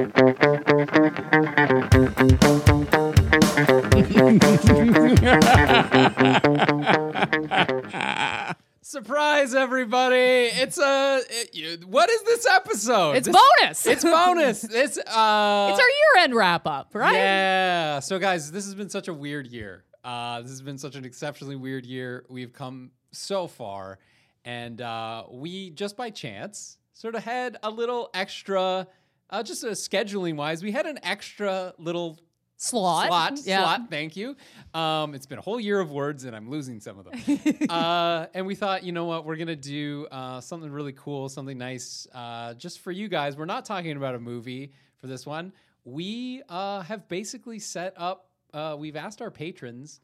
Surprise, everybody! It's a it- you- what is this episode? It's This- bonus. It's bonus. It's uh. It's our year-end wrap-up, right? Yeah. So, guys, this has been such a weird year. Uh, this has been such an exceptionally weird year. We've come so far, and uh, we just by chance sort of had a little extra, uh, just uh, scheduling wise, we had an extra little Slot. slot. Yeah. Slot. Thank you. Um, it's been a whole year of words, and I'm losing some of them. uh, and we thought, you know what, we're gonna do uh, something really cool, something nice, uh, just for you guys. We're not talking about a movie for this one. We uh, have basically set up. Uh, we've asked our patrons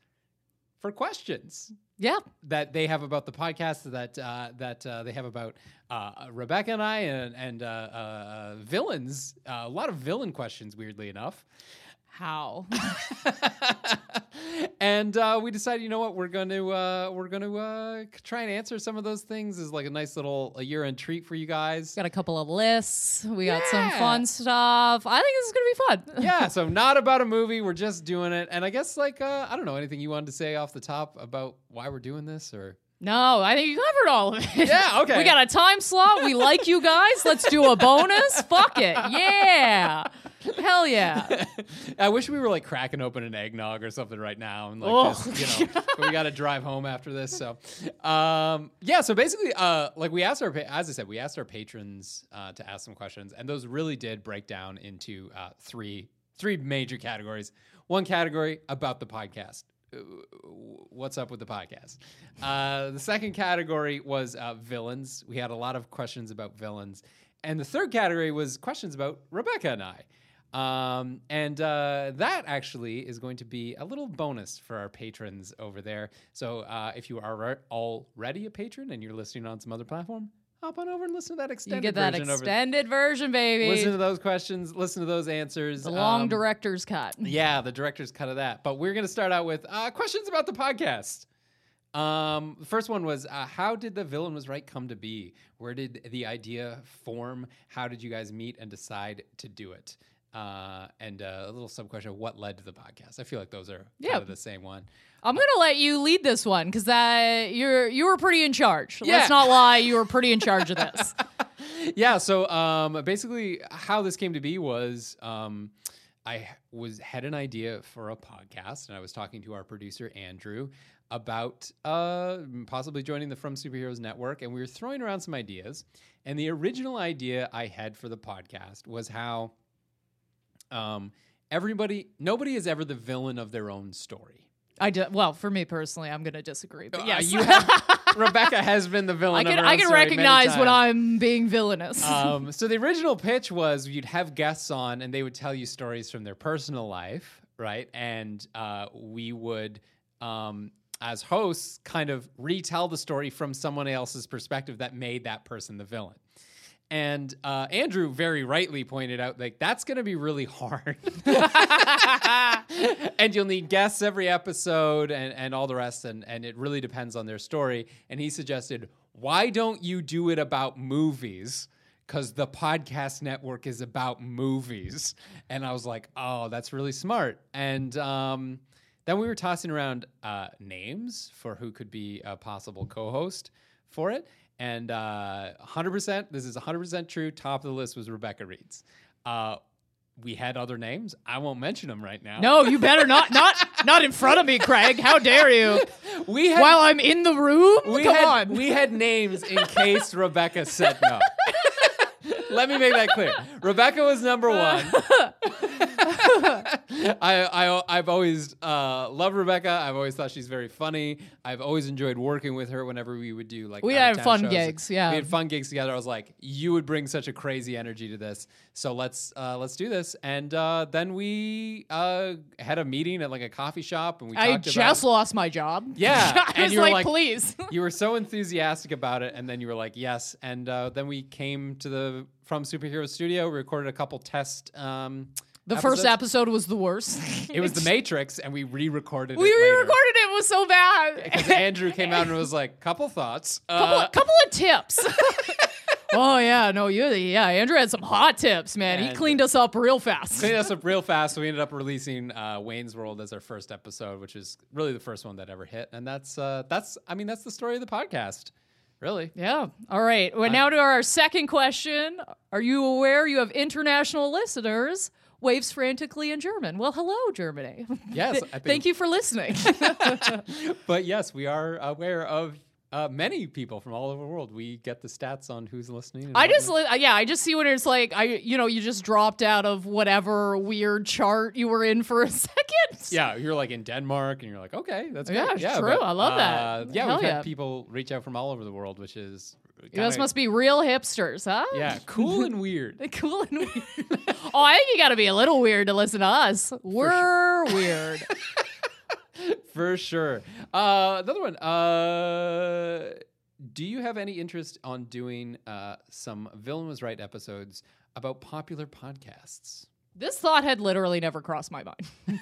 for questions Yeah. that they have about the podcast that uh, that uh, they have about uh, Rebecca and I and and uh, uh, villains. Uh, a lot of villain questions, weirdly enough. How? and uh, we decided, you know what, we're going to uh, we're going to uh, try and answer some of those things as like a nice little a year end treat for you guys. got a couple of lists. We got some fun stuff. I think this is gonna be fun. yeah, so not about a movie. We're just doing it, and I guess like uh, I don't know anything you wanted to say off the top about why we're doing this, or No, I think you covered all of it. Yeah, okay. We got a time slot. We like you guys. Let's do a bonus. Fuck it. Yeah. Hell yeah. I wish we were like cracking open an eggnog or something right now, and like Oh. just, you know, we got to drive home after this. So, um, yeah. So basically, uh, like we asked our, as I said, we asked our patrons uh, to ask some questions, and those really did break down into uh, three three major categories. One category about the podcast. Uh, What's up with the podcast? Uh, the second category was uh, villains. We had a lot of questions about villains. And the third category was questions about Rebecca and I. Um, and uh, that actually is going to be a little bonus for our patrons over there. So uh, if you are already a patron and you're listening on some other platform, hop on over and listen to that You extended get that version extended version, baby. Listen to those questions, listen to those answers. the long Um, director's cut. yeah, the director's cut of that. But we're going to start out with uh, questions about the podcast. Um, the first one was uh, How did the Villain Was Right come to be? Where did the idea form? How did you guys meet and decide to do it? Uh, and uh, a little sub question of What led to the podcast? I feel like those are Yeah. kind of the same one. I'm gonna let you lead this one because that you're you were pretty in charge. Yeah. Let's not lie, you were pretty in charge of this. yeah so um basically how this came to be was um i was had an idea for a podcast and i was talking to our producer andrew about uh possibly joining the from superheroes network and we were throwing around some ideas and the original idea i had for the podcast was how um everybody nobody is ever the villain of their own story I do, well, for me personally, I'm gonna disagree. But Uh, yes, you have rebecca has been the villain I of can I can recognize when. I'm being villainous. um, so the original pitch was you'd have guests on and they would tell you stories from their personal life, right? And uh, we would, um, as hosts, kind of retell the story from someone else's perspective that made that person the villain. And uh, Andrew very rightly pointed out, like, that's going to be really hard. and you'll need guests every episode and, and all the rest. And, and it really depends on their story. And he suggested, why don't you do it about movies? Because the podcast network is about movies. And I was like, oh, that's really smart. And um, then we were tossing around uh, names for who could be a possible co host for it. And uh, 100%, this is 100% true. Top of the list was Rebecca Reeds. Uh, we had other names. I won't mention them right now. no, you better not not not in front of me, Craig. How dare you? we had While I'm in the room, we come had on. we had names in case Rebecca said no. Let me make that clear. Rebecca was number one. I, I I've always uh, loved Rebecca. I've always thought she's very funny. I've always enjoyed working with her whenever we would do like We had fun shows. gigs, yeah. we had fun gigs together. I was like, you would bring such a crazy energy to this, so let's uh, let's do this. And uh, then we uh, had a meeting at like a coffee shop, and we I just lost my job. Yeah, I and was you were like, like- please. you were so enthusiastic about it, and then you were like, "Yes." And uh, then we came to the from superhero studio, We recorded a couple test. Um, The first episode was the worst. It was the Matrix, and we re-recorded. we it re-recorded it. It was so bad. because Andrew came out and was like, "Couple thoughts." couple, Uh, couple of tips. oh yeah, no, you yeah. Andrew had some hot tips, man. he And- cleaned us up real fast. Cleaned us up real fast. So we ended up releasing uh, Wayne's World as our first episode, which is really the first one that ever hit. And that's uh, that's I mean that's the story of the podcast, really. Yeah. All right. Well, now to our second question. Are you aware you have international listeners? Waves frantically in German. Well, hello, Germany. Yes, I think- Thank you for listening. But yes, we are aware of uh, many people from all over the world. We get the stats on who's listening. I just, li- yeah, I just see when it's like, I, you know, you just dropped out of whatever weird chart you were in for a second. yeah, you're like in Denmark, and you're like, okay, that's Yeah, great. it's true. I love that. uh, yeah, Hell we've yeah. had people reach out from all over the world, which is You guys must be real hipsters, huh? yeah, cool and weird. Cool and weird. oh, I think you got to be a little weird to listen to us. We're weird. For sure. Uh, another one. Uh, do you have any interest on doing uh, some Villain Was Right episodes about popular podcasts? This thought had literally never crossed my mind.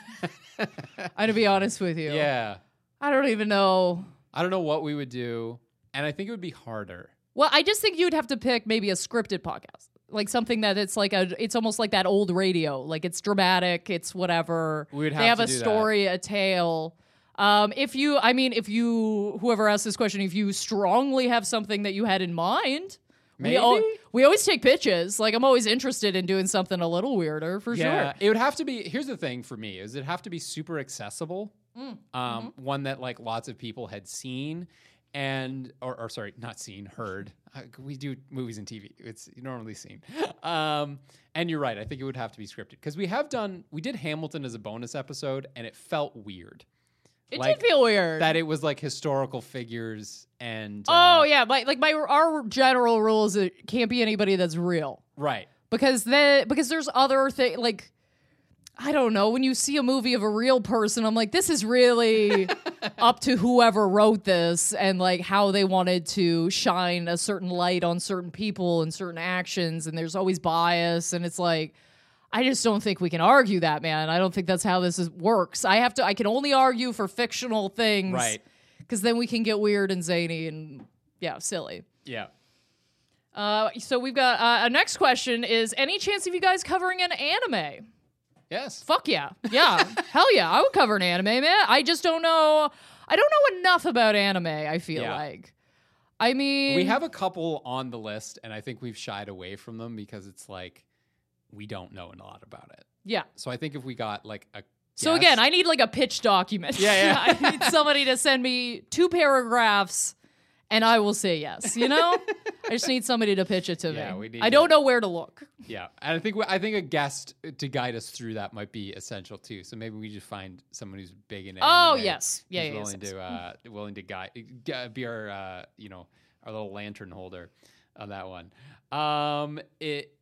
I'm to be honest with you. Yeah. I don't even know. I don't know what we would do, and I think it would be harder. Well, I just think you'd have to pick maybe a scripted podcast. Like something that it's like a it's almost like that old radio. Like it's dramatic, it's whatever. We would they have have to a do that. story, a tale. Um, if you I mean if you whoever asked this question, if you strongly have something that you had in mind, we, al- Maybe? we always take pitches. Like I'm always interested in doing something a little weirder for Yeah, sure. it would have to be. Here's the thing for me: is it have to be super accessible, Mm, um, mm-hmm. one that like lots of people had seen, and or, or sorry, not seen, heard. We do movies and TV; it's normally seen. Um, and you're right; I think it would have to be scripted because we have done. We did Hamilton as a bonus episode, and it felt weird It Like, did feel weird. that it was like historical figures and. oh uh, yeah, my, like my our general rule is it can't be anybody that's real. right. because then because there's other thing like I don't know when you see a movie of a real person I'm like this is really up to whoever wrote this and like how they wanted to shine a certain light on certain people and certain actions and there's always bias and it's like I just don't think we can argue that man I don't think that's how this is, works I have to I can only argue for fictional things Right. because then we can get weird and zany and yeah silly Yeah. uh, so we've got uh, a next question is any chance of you guys covering an anime? Yes. Fuck yeah. Yeah. Hell yeah. I would cover an anime, man. I just don't know. I don't know enough about anime, I feel Yeah. like. I mean, We have a couple on the list, and I think we've shied away from them because it's like we don't know a lot about it. yeah. So I think if we got like a So again, I need like a pitch document. Yeah, yeah. I need somebody to send me two paragraphs and I will say yes, you know? I just need somebody to pitch it to Yeah, me. we need I don't know where to look. yeah, and I think we- I think a guest to guide us through that might be essential too. So maybe we just find someone who's big in Oh, yes. Yeah, yeah, yes, willing yes. to uh, willing to guide be our uh, you know our little lantern holder on that one. Um, it.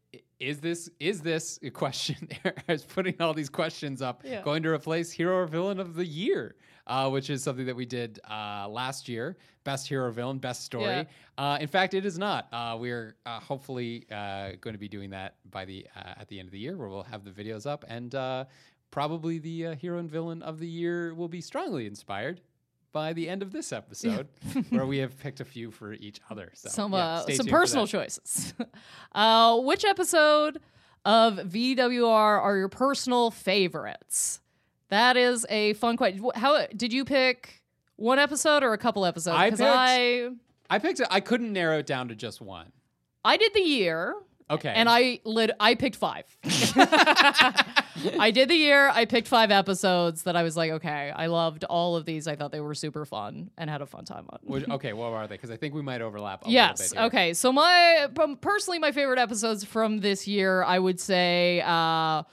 Is this is this a question? I was putting all these questions up, Yeah. going to replace hero or villain of the year, uh, which is something that we did uh, last year. Best hero villain, best story. Yeah. Uh, in fact, it is not. Uh, we're uh, hopefully uh, going to be doing that by the uh, at the end of the year, where we'll have the videos up, and uh, probably the uh, hero and villain of the year will be strongly inspired by the end of this episode, where we have picked a few for each other. So some yeah, some personal choices. uh, which episode of VWR are your personal favorites? That is a fun question. How did you pick one episode or a couple episodes? I picked- I I picked. I couldn't narrow it down to just one. I did the year. Okay, And I lit I picked five. I did the year. I picked five episodes that I was like, okay, I loved all of these. I thought they were super fun and had a fun time on. Which- okay, what are they? Because I think we might overlap. A yes. Little bit here. Okay. So my personally, my favorite episodes from this year, I would say, uh,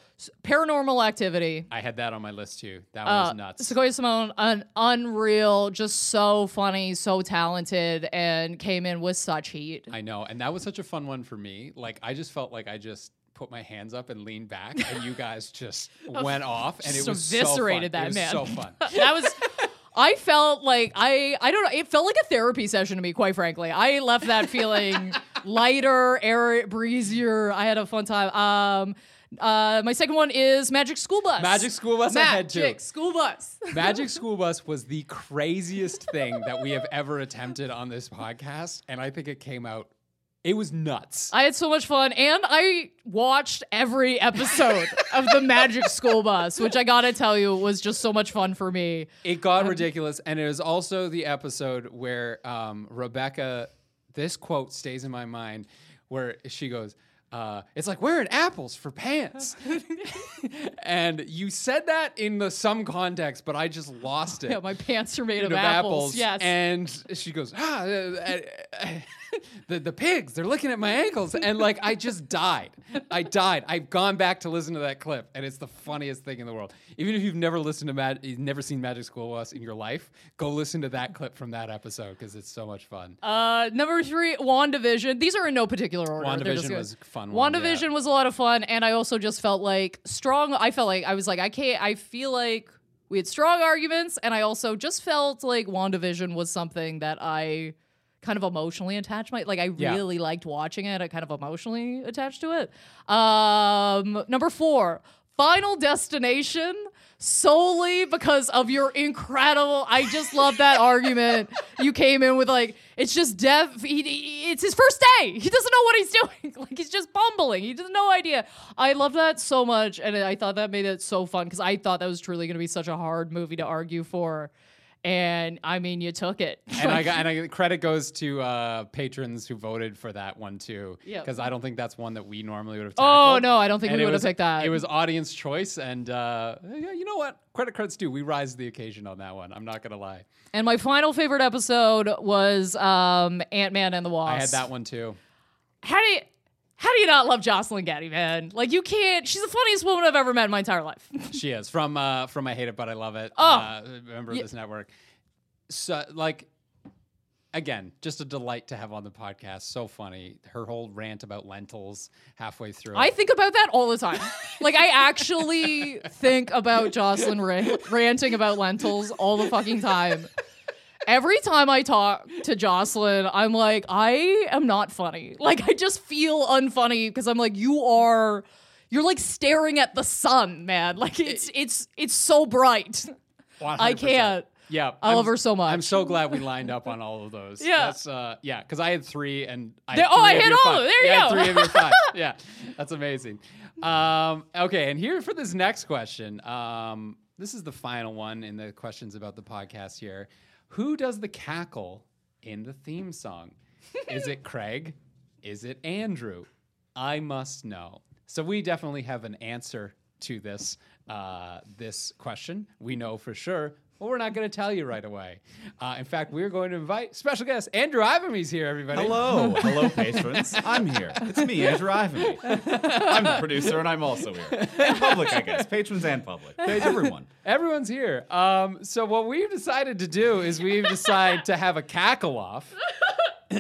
Paranormal Activity. I had that on my list too. That Uh, was nuts. Sequoia Simone, un- unreal, just so funny, so talented, and came in with such heat. I know, and that was such a fun one for me. Like I just felt like I just put my hands up and leaned back, and you guys just went off, and it was eviscerated so fun. that it was man. So fun. that was I felt like I I don't know it felt like a therapy session to me quite frankly. I left that feeling lighter, air breezier. I had a fun time. Um uh my second one is Magic School Bus. Magic School Bus I had. Magic School Bus. Magic School Bus was the craziest thing that we have ever attempted on this podcast, and I think it came out It was nuts. I had so much fun, and I watched every episode of the Magic School Bus, which I gotta tell you was just so much fun for me. It got ridiculous, and it was also the episode where um, Rebecca. This quote stays in my mind, where she goes, uh, "It's like wearing apples for pants," and you said that in the some context, but I just lost it. Yeah, my pants are made of, of apples. Yes. And she goes, ah, uh, uh, uh, the, the pigs, they're looking at my ankles. And like, I just died. I died. I've gone back to listen to that clip, and it's the funniest thing in the world. Even if you've never listened to Mag, you've never seen Magic School Bus in your life, go listen to that clip from that episode because it's so much fun. Uh, number three, WandaVision. These are in no particular order. WandaVision was fun one, yeah. WandaVision was a lot of fun, and I also just felt like strong. I felt like I was like, I can't. I feel like we had strong arguments, and I also just felt like WandaVision was something that I kind of emotionally attached my like I Yeah. really liked watching it. I kind of emotionally attached to it. Um number 4, Final Destination solely because of your incredible I just love that argument. You came in with like it's just Dev he, he- it's his first day. He doesn't know what he's doing. Like he's just bumbling. He has no idea. I love that so much and I thought that made it so fun cuz I thought that was truly going to be such a hard movie to argue for. And I mean, you took it. And I got and I, credit goes to uh, patrons who voted for that one too, Yep. because I don't think that's one that we normally would have. Oh, no, I don't think And we would have picked that. It was audience choice, and uh, yeah, you know what? Credit cards do. We rise to the occasion on that one. I'm not gonna lie. And my final favorite episode was um, Ant Man and the Wasp. I had that one too. How do you how do you not love Jocelyn Getty, man? Like you can't. She's the funniest woman I've ever met in my entire life. She is from uh, from I Hate It But I Love It. Oh. uh, member of this network. So like. Again, just a delight to have on the podcast. So funny. Her whole rant about lentils halfway through. I think about that all the time. like I actually think about Jocelyn ra- ranting about lentils all the fucking time. Every time I talk to Jocelyn, I'm like, I am not funny. Like I just feel unfunny because I'm like, you are you're like staring at the sun, man. Like it's it's it's so bright. I 100%. can't. Yeah, I love I'm- her so much. I'm so glad we lined up on all of those. Yeah. that's uh, yeah, because I had three and I There- had oh, I hit all five. of them. There you Yeah, go. Three of your five. yeah, that's amazing. Um, okay, and here for this next question. Um, this is the final one in the questions about the podcast. Here, who does the cackle in the theme song? Is it Craig? Is it Andrew? I must know. So we definitely have an answer to this uh, this question. We know for sure, but we're not going to tell you right away. Uh, in fact, we're going to invite special guest Andrew Ivimey's here. Everybody, Hello, hello, patrons. I'm here. It's me, Andrew Ivimey. I'm the producer, and I'm also here. And public, I guess. Patrons and public. Everyone. Everyone's here. Um, so what we've decided to do is we've decided to have a cackle off.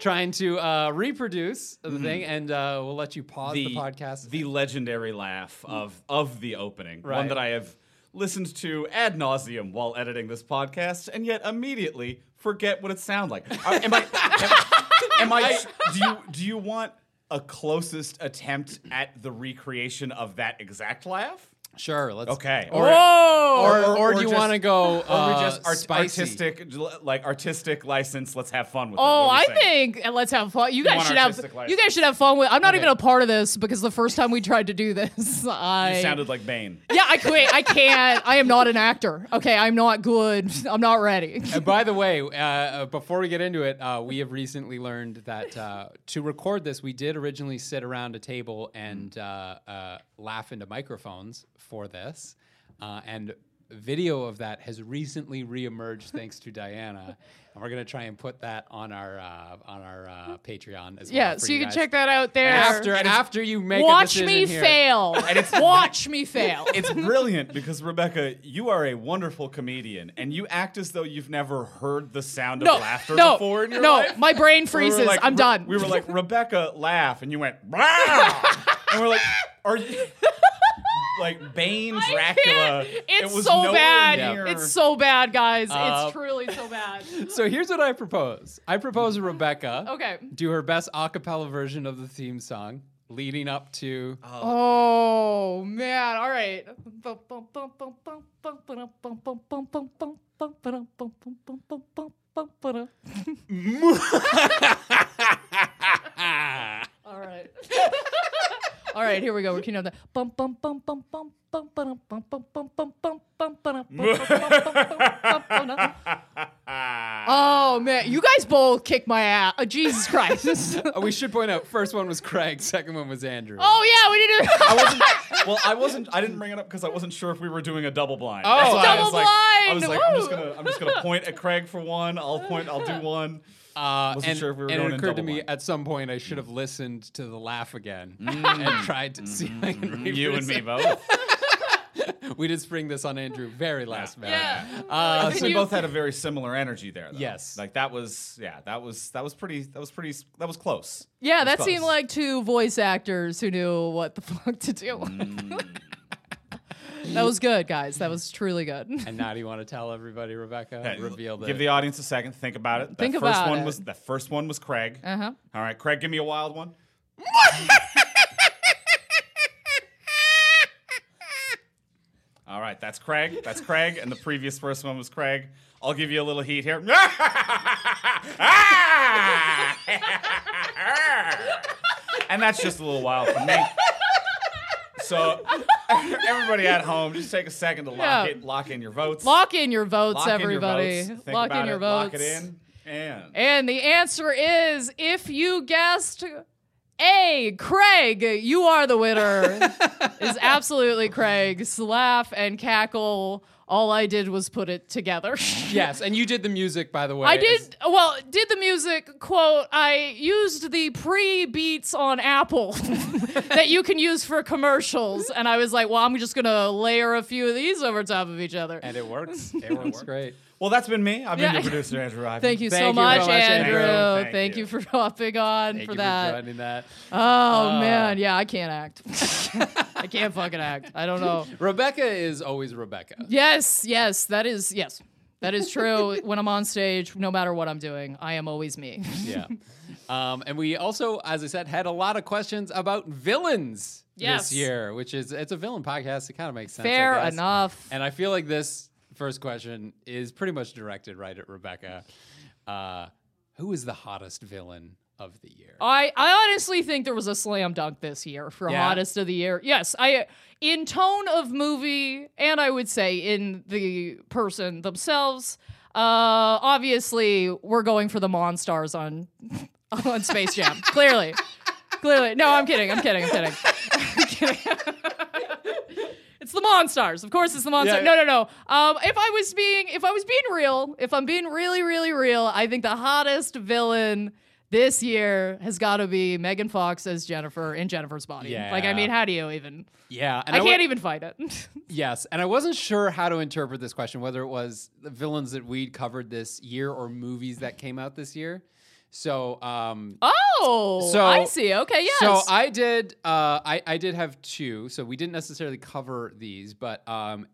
Trying to uh, reproduce the thing, and uh, we'll let you pause the, podcast. The legendary laugh of of the opening, Right. one that I have listened to ad nauseum while editing this podcast, and yet immediately forget what it sounds like. Are- am I? Am, am I? Do you do you want a closest attempt at the recreation of that exact laugh? Sure, let's. Okay. Or, Whoa! or, Or- or or do you just- want to go? Or Uh, we just art- spicy? artistic, like artistic license. Let's have fun with it. Oh, What do I you think? think and let's have fun. You guys want should have artistic you guys should have fun with. I'm not Okay. even a part of this because the first time we tried to do this, I you sounded like Bane. yeah, I quit. I can't. I am not an actor. Okay, I'm not good. I'm not ready. And by the way, uh, uh, before we get into it, uh, we have recently learned that uh, to record this, we did originally sit around a table and uh, uh, laugh into microphones for this. Uh, and video of that has recently reemerged thanks to Diana. And we're going to try and put that on our uh, on our uh, Patreon as well. Yeah, so you can guys. check that out there. after after you make a Watch decision me here. fail. Watch me fail. It's brilliant because Rebecca, you are a wonderful comedian, and you act as though you've never heard the sound of laughter no, before in your life. no. My brain We freezes. like, I'm Re- done. We were like, Rebecca, laugh, and you went, "Wow!" and we're like, "Are you?" Like Bane Dracula. It's it was so nowhere bad. near- It's so bad, guys. Uh, it's truly so bad. So here's what I propose. I propose Rebecca Okay. do her best a cappella version of the theme song leading up to Oh man! All right. bum, ba-da. All right. All right, here we go. We're keeping up that. Bum bum bum bum bum bum bum bum bum bum bum bum bum bum bum bum Oh man, you guys both kicked my ass. Oh, Jesus Christ. Oh, we should point out first one was Craig, second one was Andrew. oh yeah, we need to. I wasn't. Well, I wasn't. I didn't bring it up because I wasn't sure if we were doing a double blind. Oh. That's why I Double was like, I was blind! like, I'm just gonna, I'm just gonna point at Craig for one. I'll point. I'll do one. Uh, Wasn't and, sure if we were and going it occurred to me blind. at some point I should have listened to the laugh again and tried to see if I can You and me both. We did spring this on Andrew very last minute. Yeah. Uh, Can we you- both had a very similar energy there. Though. Yes. Like that was. Yeah. That was. That was pretty. That was pretty. That was close. Yeah, that close. seemed like two voice actors who knew what the fuck to do. That was good, guys. That was truly good. and now do you want to tell everybody, Rebecca? Hey, Reveal the Give the audience a second. to Think about it. That Think first about one it. was. The first one was Craig. Uh huh. All right, Craig, give me a wild one. All right, that's Craig. That's Craig, and the previous first one was Craig. I'll give you a little heat here. and that's just a little wild for me. So, everybody at home, just take a second to lock Yeah. it, lock in your votes. Lock in your votes, Lock in your everybody. votes. Think Lock about in your it, votes. Lock it in. And And the answer is if you guessed A, Craig, you are the winner. is absolutely Craig. laugh and cackle. All I did was put it together. yes, and you did the music, by the way. I did well, did the music quote, I used the pre-beats on Apple that you can use for commercials. And I was like, well, I'm just gonna layer a few of these over top of each other. And it works. It works great. Well, that's been me. I've been Yeah. your producer, Andrew Ivimey. Thank you Thank so you much, very much, Andrew. Andrew. Thank Thank you. you for hopping on Thank for you that. for joining that. Oh man, yeah, I can't act. I can't fucking act. I don't know. Rebecca is always Rebecca. Yes, yes, that is yes. That is true. when I'm on stage, no matter what I'm doing, I am always me. Yeah. Um, and we also, as I said, had a lot of questions about villains Yes. this year, which is it's a villain podcast. It kind of makes sense. I Fair guess. enough. And I feel like this first question is pretty much directed right at Rebecca. Uh, who is the hottest villain of the year? I, I honestly think there was a slam dunk this year for Yeah? hottest of the year. Yes, I in tone of movie, and I would say in the person themselves. Uh, obviously, we're going for the Monstars on on Space Jam. Clearly, clearly. No, I'm kidding. I'm kidding. I'm kidding. I'm kidding. The Monstars. Of course, it's the Monstars. Yeah. No, no, no. Um, if I was being, if I was being real, if I'm being really, really real, I think the hottest villain this year has got to be Megan Fox as Jennifer in Jennifer's Body. Like, I mean, how do you even? yeah, and I, can't even fight it. Yes, and I wasn't sure how to interpret this question, whether it was the villains that we'd covered this year or movies that came out this year. So, um, oh, So- I see. Okay, yes. So I did. Uh, I I did have two. So we didn't necessarily cover these, but um,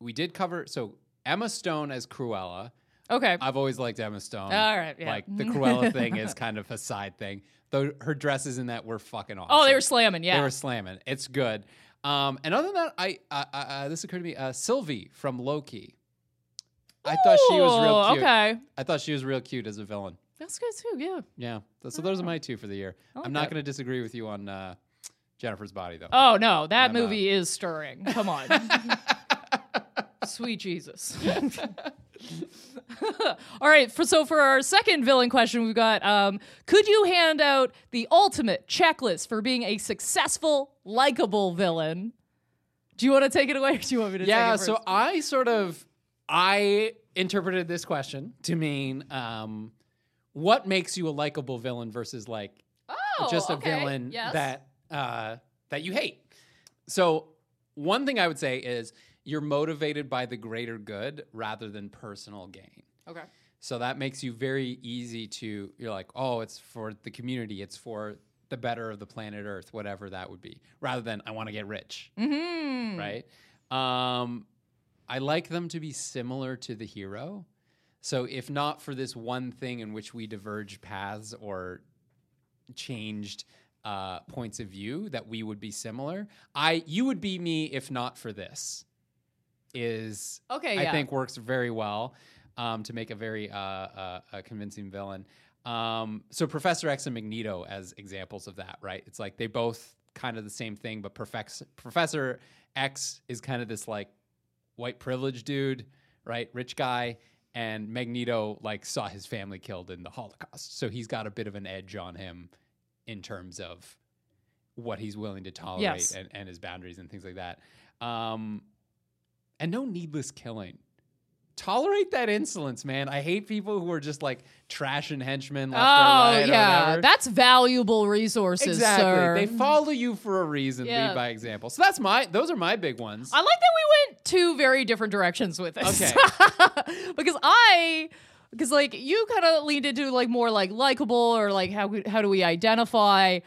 we did cover. So Emma Stone as Cruella. okay. I've always liked Emma Stone. All right, yeah. Like the Cruella thing is kind of a side thing. Though her dresses in that were fucking awesome. oh, they were slamming. Yeah. They were slamming. It's good. Um, and other than that, I, I, I uh, this occurred to me. Uh, Sylvie from Loki. I thought she was real cute. Okay. I thought she was real cute as a villain. That's good too. Yeah. Yeah. Th- So those are my two for the year. I like I'm not that. going to disagree with you on uh, Jennifer's body though. Oh no, that I'm, uh, movie is stirring. Come on. Sweet Jesus. All right, for, so for our second villain question, we've got um, could you hand out the ultimate checklist for being a successful, likable villain? Do you want to take it away or do you want me to yeah. take it So? I sort of I interpreted this question to mean um, what makes you a likable villain versus like oh, just a okay, villain yes. that uh, that you hate. So one thing I would say is you're motivated by the greater good rather than personal gain. Okay. So that makes you very easy to you're like, oh, it's for the community, it's for the better of the planet Earth, whatever that would be, rather than I want to get rich, Mm-hmm. right? Um, I like them to be similar to the hero. So if not for this one thing in which we diverged paths or changed uh, points of view, that we would be similar. I you would be me if not for this. Is Okay, I yeah. think works very well. um, to make a very uh, uh, a convincing villain. Um, so Professor X and Magneto as examples of that, right? It's like they both kind of the same thing, but Professor Professor X is kind of this like white privileged dude, right? Rich guy. And Magneto like saw his family killed in the Holocaust, so he's got a bit of an edge on him in terms of what he's willing to tolerate Yes. and, and his boundaries and things like that. Um, and no needless killing. Tolerate that insolence, man. I hate people who are just like trashing henchmen left Oh right yeah, that's valuable resources, exactly. sir. They follow you for a reason. Yeah. Lead by example. So that's my. Those are my big ones. I like that we went two very different directions with this. Okay. because I because like you kind of leaned into like more like likable or like how how do we identify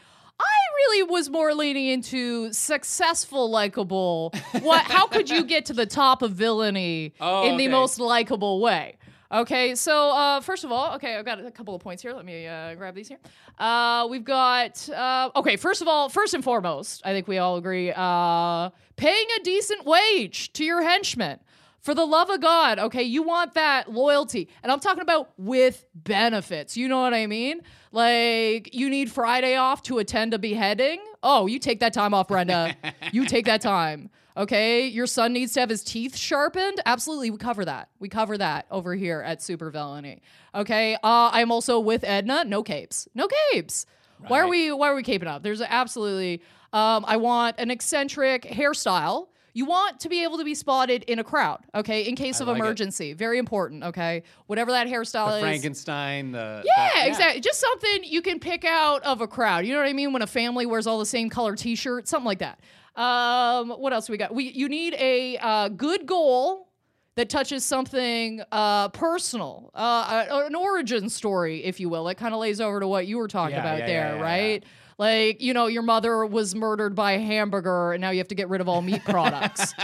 really was more leaning into successful likable. What how could you get to the top of villainy Oh, in the most likable way? Okay, so uh, first of all, okay, I've got a couple of points here. Let me uh, grab these here. Uh, we've got uh, okay. First of all, first and foremost, I think we all agree: uh, paying a decent wage to your henchmen. For the love of God, okay, you want that loyalty. And I'm talking about with benefits. You know what I mean? Like, you need Friday off to attend a beheading. Oh, you take that time off, Brenda. you take that time. Okay, your son needs to have his teeth sharpened. Absolutely, we cover that. We cover that over here at Super Villainy. Okay, uh, I'm also with Edna. No capes. No capes. Why are we? Why are we caping up? There's absolutely. Um, I want an eccentric hairstyle. You want to be able to be spotted in a crowd. Okay, in case I of like it. emergency. Very important. Okay, whatever that hairstyle the is. Frankenstein. The Yeah, that- exactly. Just something you can pick out of a crowd. You know what I mean? When a family wears all the same color T-shirt, something like that. Um, what else we got? We you need a uh, good goal that touches something uh, personal, uh, an origin story, if you will. It kind of lays over to what you were talking Yeah, about yeah, there, yeah, yeah, right? Like, you know, your mother was murdered by a hamburger and now you have to get rid of all meat products.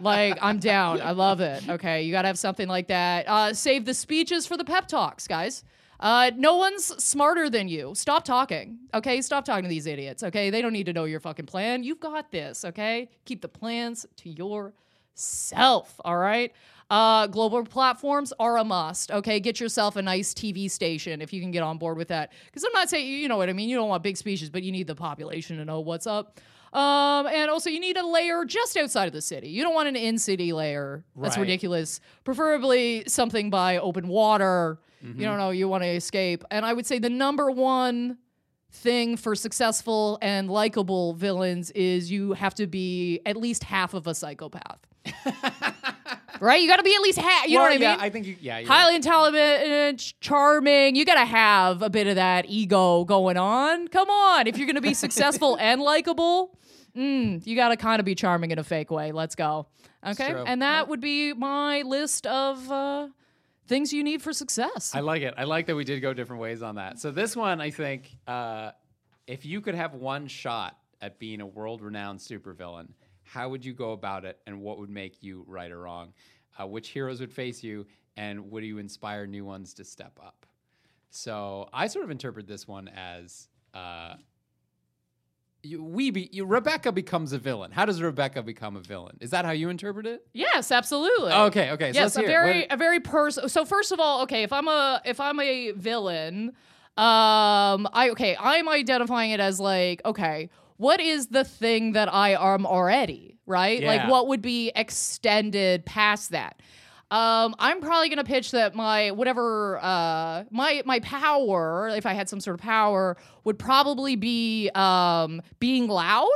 like, I'm down. I love it. Okay. You got to have something like that. Uh, save the speeches for the pep talks, guys. Uh, no one's smarter than you. Stop talking. Okay. Stop talking to these idiots. Okay. They don't need to know your fucking plan. You've got this. Okay. Keep the plans to yourself. All right. Uh, global platforms are a must. Okay, get yourself a nice TV station if you can get on board with that. Because I'm not saying you know what I mean. You don't want big speeches, but you need the population to know what's up. Um, and also you need a layer just outside of the city. You don't want an in-city layer. That's Right. ridiculous. Preferably something by open water. You don't know. You want to escape. And I would say the number one thing for successful and likable villains is you have to be at least half of a psychopath. right? You got to be at least half. You Well, know what I mean? I think you. Yeah, Highly right. intelligent, charming. You got to have a bit of that ego going on. Come on. If you're going to be successful and likable, mm, you got to kind of be charming in a fake way. Let's go. Okay. And that would be my list of uh, things you need for success. I like it. I like that we did go different ways on that. So this one, I think, uh, if you could have one shot at being a world-renowned supervillain, how would you go about it, and what would make you right or wrong? Uh, which heroes would face you, and would you inspire new ones to step up? So I sort of interpret this one as. Uh, you, we be, you, Rebecca becomes a villain. How does Rebecca become a villain? Is that how you interpret it? Yes, absolutely. Okay, okay. So yes, a very What- a very person. So first of all, okay, if I'm a if I'm a villain, um, I okay, I'm identifying it as like okay, what is the thing that I am already right? Like what would be extended past that? Um, I'm probably gonna pitch that my whatever uh my my power, if I had some sort of power, would probably be um being loud.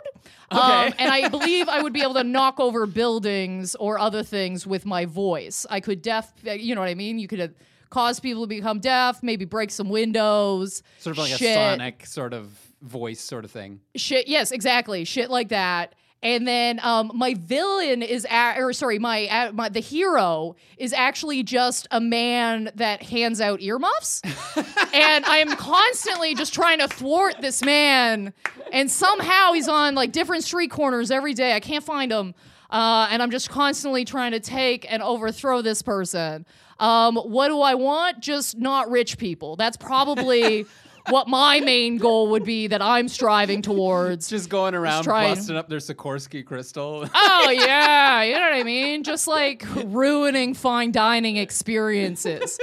Um, and I believe I would be able to knock over buildings or other things with my voice. I could deaf, you know what I mean? You could uh, cause people to become deaf, maybe break some windows. sort of like shit, a sonic sort of voice sort of thing. Shit, yes, exactly. Shit like that. And then um, my villain is, a- or sorry, my, uh, my the hero is actually just a man that hands out earmuffs, and I'm constantly just trying to thwart this man. And somehow he's on like different street corners every day. I can't find him, uh, and I'm just constantly trying to take and overthrow this person. Um, what do I want? Just not rich people. That's probably what my main goal would be that I'm striving towards. Just going around trying- busting up their Swarovski crystal. Oh yeah, you know what I mean? Just like ruining fine dining experiences.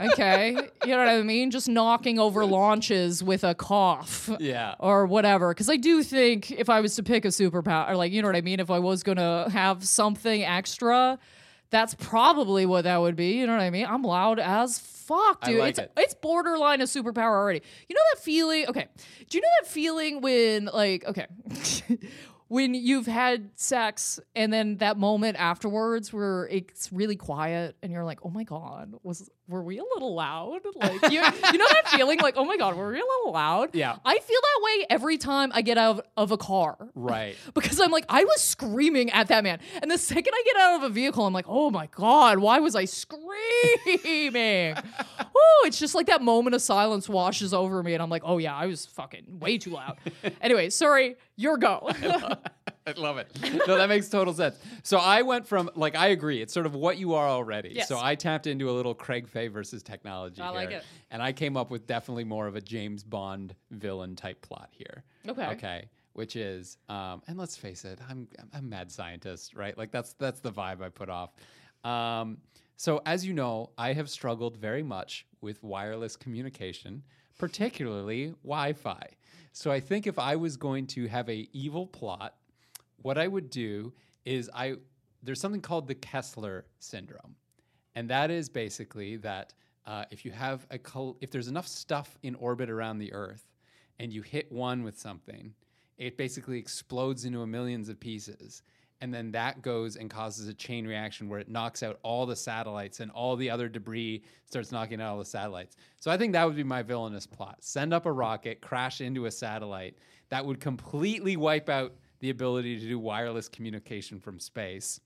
Okay, you know what I mean? Just knocking over launches with a cough. yeah. Or whatever, because I do think if I was to pick a superpower, like you know what I mean, if I was gonna have something extra, that's probably what that would be. You know what I mean? I'm loud as fuck, dude. like it's it. it's borderline a superpower already. You know that feeling? Okay, do you know that feeling when like okay, when you've had sex and then that moment afterwards where it's really quiet and you're like, oh my god, was were we a little loud? Like you, you know that feeling like, oh my god, were we a little loud? Yeah. I feel that way every time I get out of, of a car. Right. Because I'm like, I was screaming at that man. And the second I get out of a vehicle, I'm like, oh my God, why was I screaming? oh, it's just like that moment of silence washes over me. And I'm like, oh yeah, I was fucking way too loud. anyway, sorry, your go. I love it. No, that makes total sense. So I went from like I agree. It's sort of what you are already. Yes. So I tapped into a little Craig Fay versus technology. I like here, it. And I came up with definitely more of a James Bond villain type plot here. Okay. Okay. Which is, um, and let's face it, I'm I'm a mad scientist, right? Like that's that's the vibe I put off. Um, so as you know, I have struggled very much with wireless communication, particularly Wi-Fi. So I think if I was going to have a evil plot what I would do is I there's something called the Kessler syndrome, and that is basically that uh, if you have a col- if there's enough stuff in orbit around the Earth, and you hit one with something, it basically explodes into a millions of pieces. And then that goes and causes a chain reaction where it knocks out all the satellites and all the other debris starts knocking out all the satellites. So I think that would be my villainous plot. Send up a rocket, crash into a satellite that would completely wipe out the ability to do wireless communication from space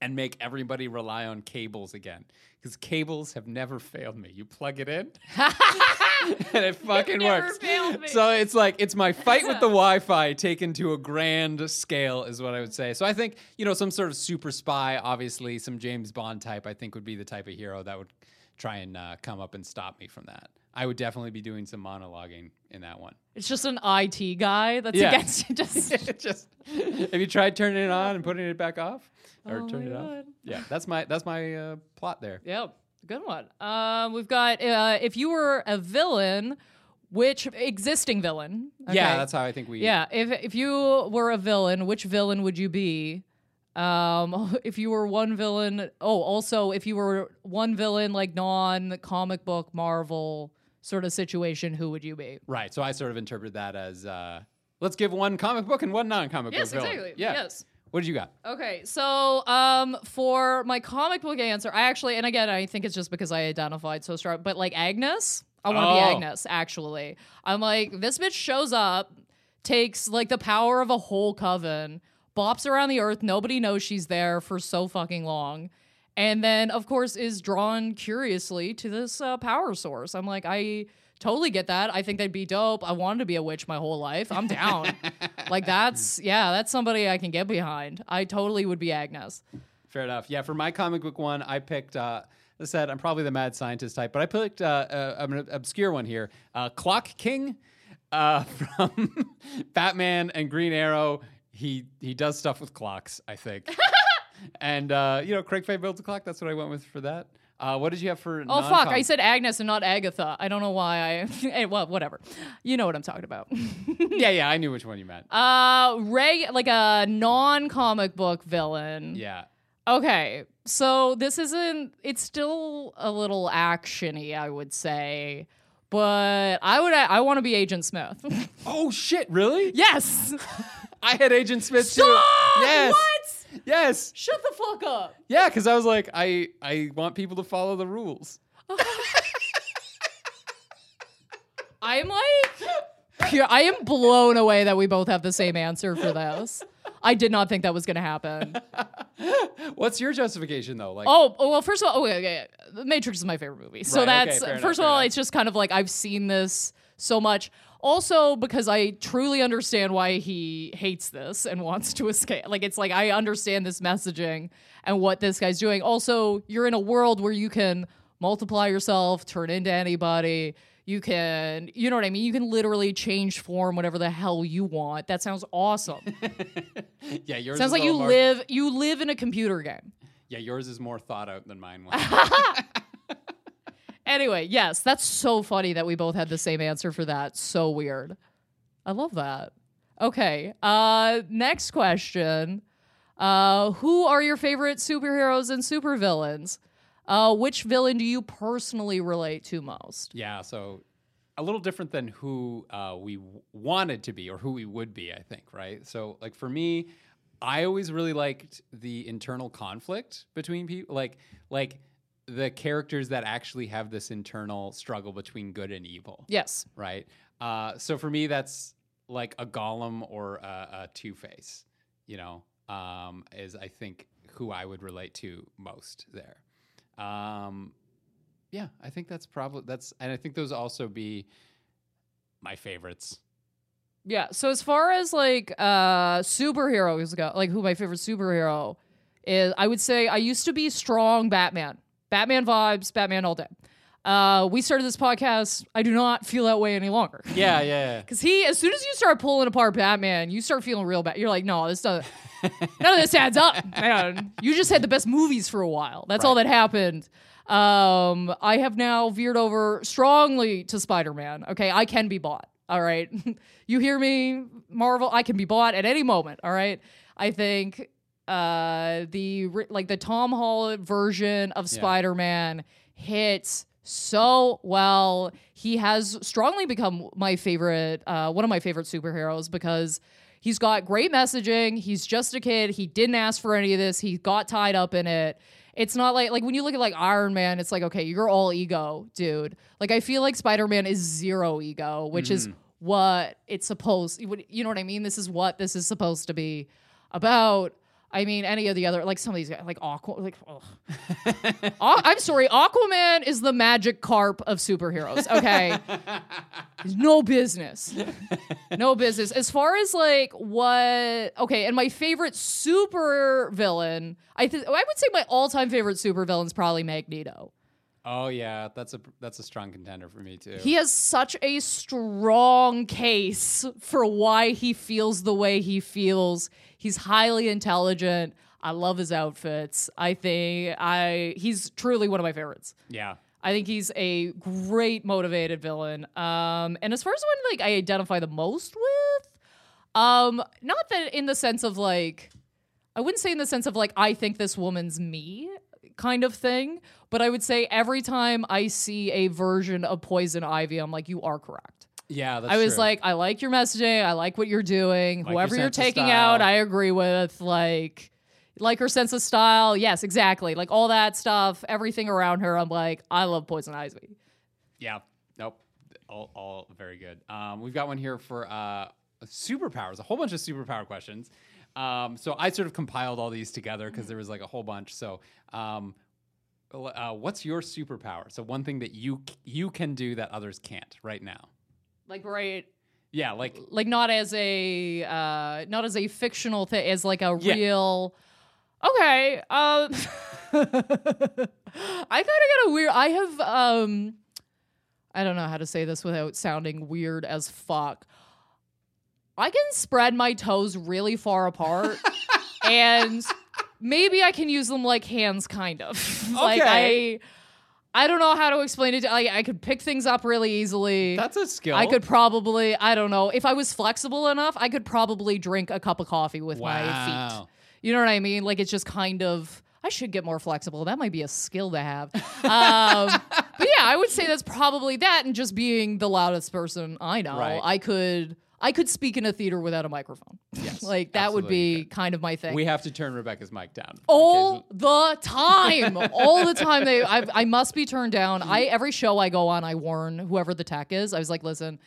and make everybody rely on cables again. Because cables have never failed me. You plug it in and it fucking never works. So it's like it's my fight with the Wi-Fi taken to a grand scale, is what I would say. So I think you know some sort of super spy, obviously some James Bond type. I think would be the type of hero that would try and uh, come up and stop me from that. I would definitely be doing some monologuing in that one. it's just an IT guy that's Yeah. against just Just have you tried turning it on and putting it back off, or Oh turning it off? Yeah, that's my that's my uh, plot there. Yep, good one. Um, we've got uh, if you were a villain, which existing villain? Yeah, that's how I think we. yeah. If if you were a villain, which villain would you be? Um, if you were one villain, oh, also if you were one villain like non comic book Marvel sort of situation, who would you be? Right. So I sort of interpret that as uh, let's give one comic book and one non-comic book villain. Yeah. Yes. What did you got? Okay, so um, for my comic book answer, I actually, and again, I think it's just because I identified so strong, but like Agnes, I want to be Oh. Agnes. Actually, I'm like this bitch shows up, takes like the power of a whole coven, bops around the earth. Nobody knows she's there for so fucking long, and then of course is drawn curiously to this uh, power source. I'm like, I totally get that. I think that'd be dope. I wanted to be a witch my whole life. I'm down. like that's yeah, that's somebody I can get behind. I totally would be Agnes. Fair enough. Yeah, for my comic book one, I picked. Uh, I said, I'm probably the mad scientist type, but I picked uh, uh, an obscure one here. Uh, Clock King uh, from Batman and Green Arrow. He he does stuff with clocks, I think. and uh, you know, Craig Fay builds a clock. That's what I went with for that. Uh, what did you have for? Oh fuck! non-com- I said Agnes and not Agatha. I don't know why I. eh, well, whatever. You know what I'm talking about. Yeah, yeah, I knew which one you meant. uh, Ray, like a non-comic book villain. yeah. Okay, so this isn't. It's still a little actiony, I would say, but I would. I want to be Agent Smith. Oh shit! Really? yes. I had Agent Smith too. Yes. What? Yes. Shut the fuck up. Yeah, because I was like, I I want people to follow the rules. I'm like, pure, I am blown away that we both have the same answer for this. I did not think that was going to happen. What's your justification though? Like, Oh, oh, well, first of all, okay, okay, The Matrix is my favorite movie. So Right, okay, that's, fair enough, first of fair all, enough. it's just kind of like I've seen this so much. Also, because I truly understand why he hates this and wants to escape. Like, it's like I understand this messaging and what this guy's doing. Also, you're in a world where you can multiply yourself, turn into anybody. You can, you know what I mean? You can literally change form whatever the hell you want. That sounds awesome. yeah, yours sounds is like you more- live you live in a computer game. Yeah, yours is more thought out than mine was. Anyway, yes, that's so funny that we both had the same answer for that. So weird. I love that. Okay. Uh next question. Uh who are your favorite superheroes and supervillains? Uh which villain do you personally relate to most? yeah, so a little different than who uh, we w- wanted to be or who we would be, I think, right? So, like for me, I always really liked the internal conflict between people, like like the characters that actually have this internal struggle between good and evil. Yes. right? Uh, so for me, that's like a Gollum or a, a Two Face. You know, um, is I think who I would relate to most there. Um, yeah, I think that's probably that's, and I think those also be my favorites. Yeah. So as far as like uh superheroes go, like who my favorite superhero is, I would say I used to be strong Batman. Batman vibes, Batman all day. Uh, we started this podcast. I do not feel that way any longer. Yeah, yeah, Because he, as soon as you start pulling apart Batman, you start feeling real bad. You're like, no, this doesn't. none of this adds up, man. You just had the best movies for a while. That's all that happened. Um, I have now veered over strongly to Spider-Man. Okay, I can be bought. All right, you hear me, Marvel? I can be bought at any moment. All right, I think uh the like the Tom Holland version of Yeah. Spider-Man hits so well. He has strongly become my favorite, uh, one of my favorite superheroes because he's got great messaging. He's just a kid. He didn't ask for any of this. He got tied up in it. It's not like like when you look at like Iron Man, it's like okay, you're all ego, dude. Like I feel like Spider Man is zero ego, which is what it's supposed. You know what I mean? This is what this is supposed to be about. I mean, any of the other like some of these guys, like Aqua, like I'm sorry, Aquaman is the magic carp of superheroes. Okay, no business, no business. As far as like what, okay, and my favorite super villain, I think I would say my all time favorite super villain is probably Magneto. Oh yeah, that's a that's a strong contender for me too. He has such a strong case for why he feels the way he feels. He's highly intelligent. I love his outfits. I think I he's truly one of my favorites. yeah, I think he's a great motivated villain. Um, and as far as one like I identify the most with, um, not that in the sense of like, I wouldn't say in the sense of like I think this woman's me kind of thing, but I would say every time I see a version of Poison Ivy, I'm like, you are correct. yeah. That's I was true. like, I like your messaging. I like what you're doing. Like your Whoever you're taking out, I agree with. Like, like her sense of style. Yes, exactly. Like all that stuff, everything around her. I'm like, I love Poison Ivy. Yeah. Nope. All, all very good. Um, we've got one here for uh, superpowers, a whole bunch of superpower questions. Um, so I sort of compiled all these together because there was like a whole bunch. So, um, uh, what's your superpower? So one thing that you you can do that others can't right now. Like right. Yeah, like Like not as a uh not as a fictional thing, as like a Yeah. real Okay. Um I kinda got a weird I have um I don't know how to say this without sounding weird as fuck. I can spread my toes really far apart and maybe I can use them like hands kind of. like Okay. I I don't know how to explain it. Like I could pick things up really easily. that's a skill. I could probably, I don't know, if I was flexible enough, I could probably drink a cup of coffee with my feet. Wow. You know what I mean? Like it's just kind of. I should get more flexible. That might be a skill to have. Um, but yeah, I would say that's probably that, and just being the loudest person I know. Right. I could, I could speak in a theater without a microphone. Yes, like that would be kind of my thing We have to turn Rebecca's mic down. all the time all the time they I, I must be turned down i every show i go on i warn whoever the tech is i was like listen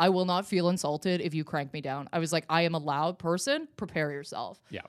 i will not feel insulted if you crank me down i was like i am a loud person prepare yourself Yeah.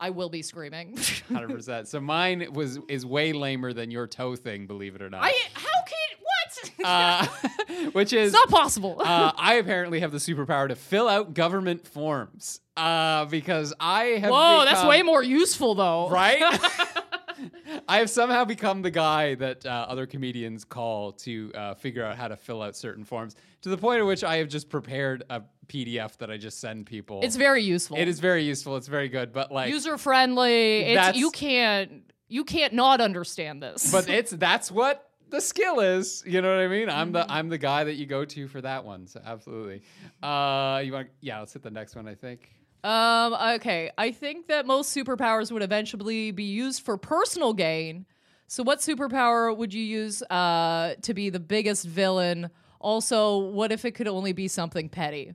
i will be screaming Hundred percent. So mine was is way lamer than your toe thing, believe it or not. i how can uh, which is it's not possible uh, I apparently have the superpower to fill out government forms uh, because I have. whoa that's way more useful though right. I have somehow become the guy that uh, other comedians call to uh, figure out how to fill out certain forms to the point at which I have just prepared a PDF that I just send people. It's very useful. it is very useful. It's very good, but like, user friendly. It's you can't you can't not understand this. but it's that's what the skill is. You know what I mean? I'm the I'm the guy that you go to for that one. So absolutely. Uh, you want? Yeah, let's hit the next one. I think. Um, okay. I think that most superpowers would eventually be used for personal gain. So what superpower would you use uh to be the biggest villain? Also, what if it could only be something petty?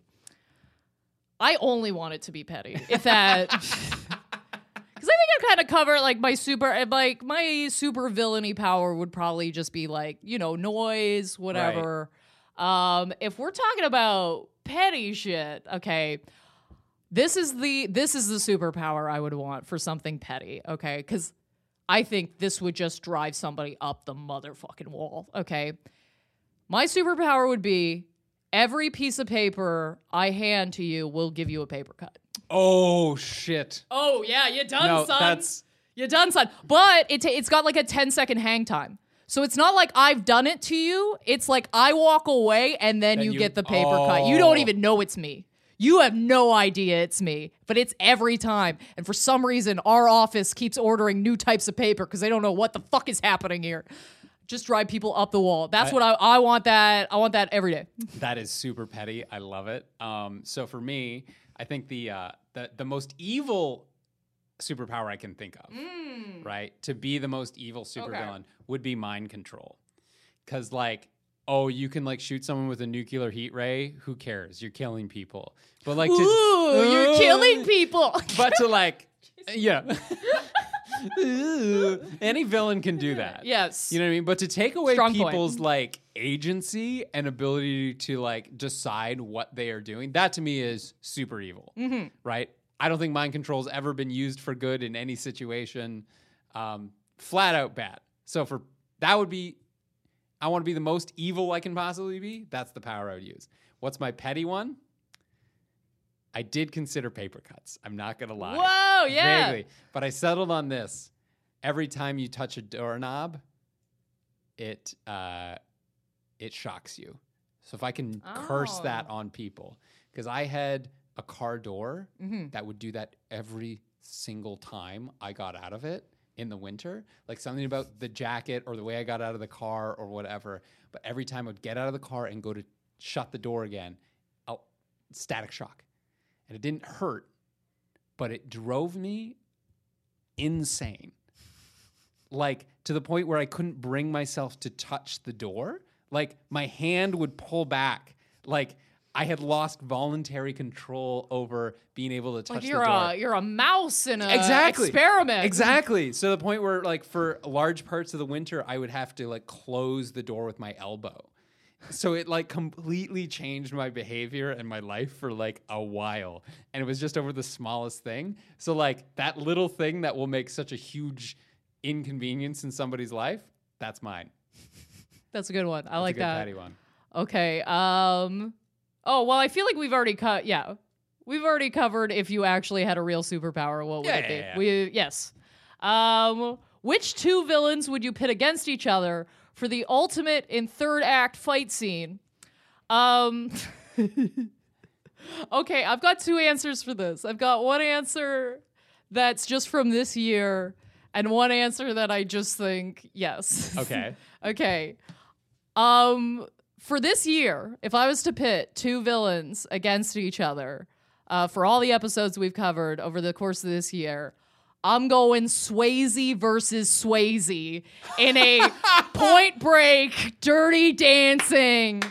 I only want it to be petty. If that Cuz I think I kind of cover like my super uh, like my super villainy power would probably just be like, you know, noise, whatever. Um if we're talking about petty shit, okay, this is the this is the superpower I would want for something petty, okay? Because I think this would just drive somebody up the motherfucking wall, okay? My superpower would be every piece of paper I hand to you will give you a paper cut. Oh shit! Oh yeah, you're done, No, son. that's you done, son. But it ta- it's got like a 10 second hang time. So it's not like I've done it to you. It's like I walk away and then Then you, you- get the paper cut. You don't Oh. even know it's me. You have no idea it's me, but it's every time. And for some reason, our office keeps ordering new types of paper because they don't know what the fuck is happening here. Just drive people up the wall. That's I- what I, I want. That I want that every day. That is super petty. I love it. Um, so for me, I think the uh, the the most evil superpower I can think of, right, to be the most evil supervillain would be mind control. Cause like, oh, you can like shoot someone with a nuclear heat ray. Who cares? You're killing people. But like, to, Ooh, you're killing people. But to like, yeah. Any villain can do that. yes. You know what I mean? But to take away Strong point. people's like agency and ability to like decide what they are doing, that to me is super evil. Mm-hmm. Right? I don't think mind control's ever been used for good in any situation. Um, flat out bad. So for that would be I want to be the most evil I can possibly be. That's the power I would use. What's my petty one? I did consider paper cuts. I'm not gonna lie. Whoa, yeah. Vaguely. But I settled on this. Every time you touch a doorknob, it uh, it shocks you. So if I can curse that Oh. on people, because I had a car door Mhm. that would do that every single time I got out of it in the winter. Like something about the jacket or the way I got out of the car or whatever. But every time I would get out of the car and go to shut the door again, oh, static shock. And it didn't hurt, but it drove me insane. Like to the point where I couldn't bring myself to touch the door. Like my hand would pull back. Like I had lost voluntary control over being able to touch Like the you're door. a you're a mouse in a Exactly. experiment. Exactly. So the point where like for large parts of the winter I would have to like close the door with my elbow. So it like completely changed my behavior and my life for like a while. And it was just over the smallest thing. So like that little thing that will make such a huge inconvenience in somebody's life, that's mine. That's a good one. I That's like a good that. patty one. Okay. Um. Oh well, I feel like we've already cut. Yeah, we've already covered. If you actually had a real superpower, what would Yeah, it be? yeah, yeah. We yes. Um. Which two villains would you pit against each other for the ultimate in third act fight scene? Um. okay, I've got two answers for this. I've got one answer that's just from this year, and one answer that I just think yes. Okay. Okay. Um, for this year, if I was to pit two villains against each other, uh, for all the episodes we've covered over the course of this year, I'm going Swayze versus Swayze in a point break, dirty dancing.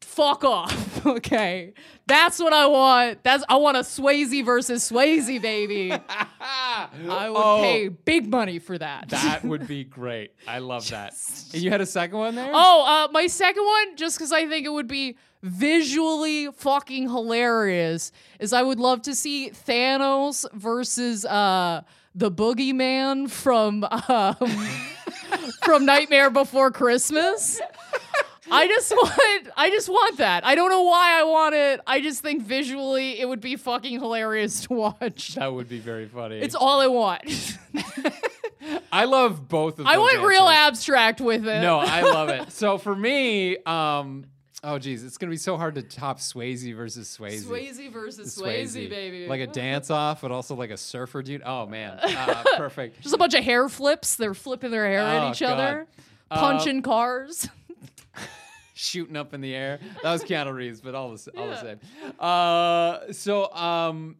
Fuck off. Okay. That's what I want. That's I want a Swayze versus Swayze, baby. I would Oh. pay big money for that. That would be great. I love that. And you had a second one there? Oh, uh, my second one, just because I think it would be visually fucking hilarious, is I would love to see Thanos versus uh, the Boogeyman from um, from Nightmare Before Christmas. I just want, I just want that. I don't know why I want it. I just think visually it would be fucking hilarious to watch. That would be very funny. It's all I want. I, love both of I went real abstract with it. No, I love it. So for me, um, oh geez, it's gonna be so hard to top Swayze versus Swayze. Swayze versus Swayze, baby. Like a dance off, but also like a surfer dude. Oh man, uh, perfect. Just a bunch of hair flips. They're flipping their hair Oh, at each God. other, Uh, punching cars. Shooting up in the air. That was Keanu Reeves, but all the, all the same. Uh, so um,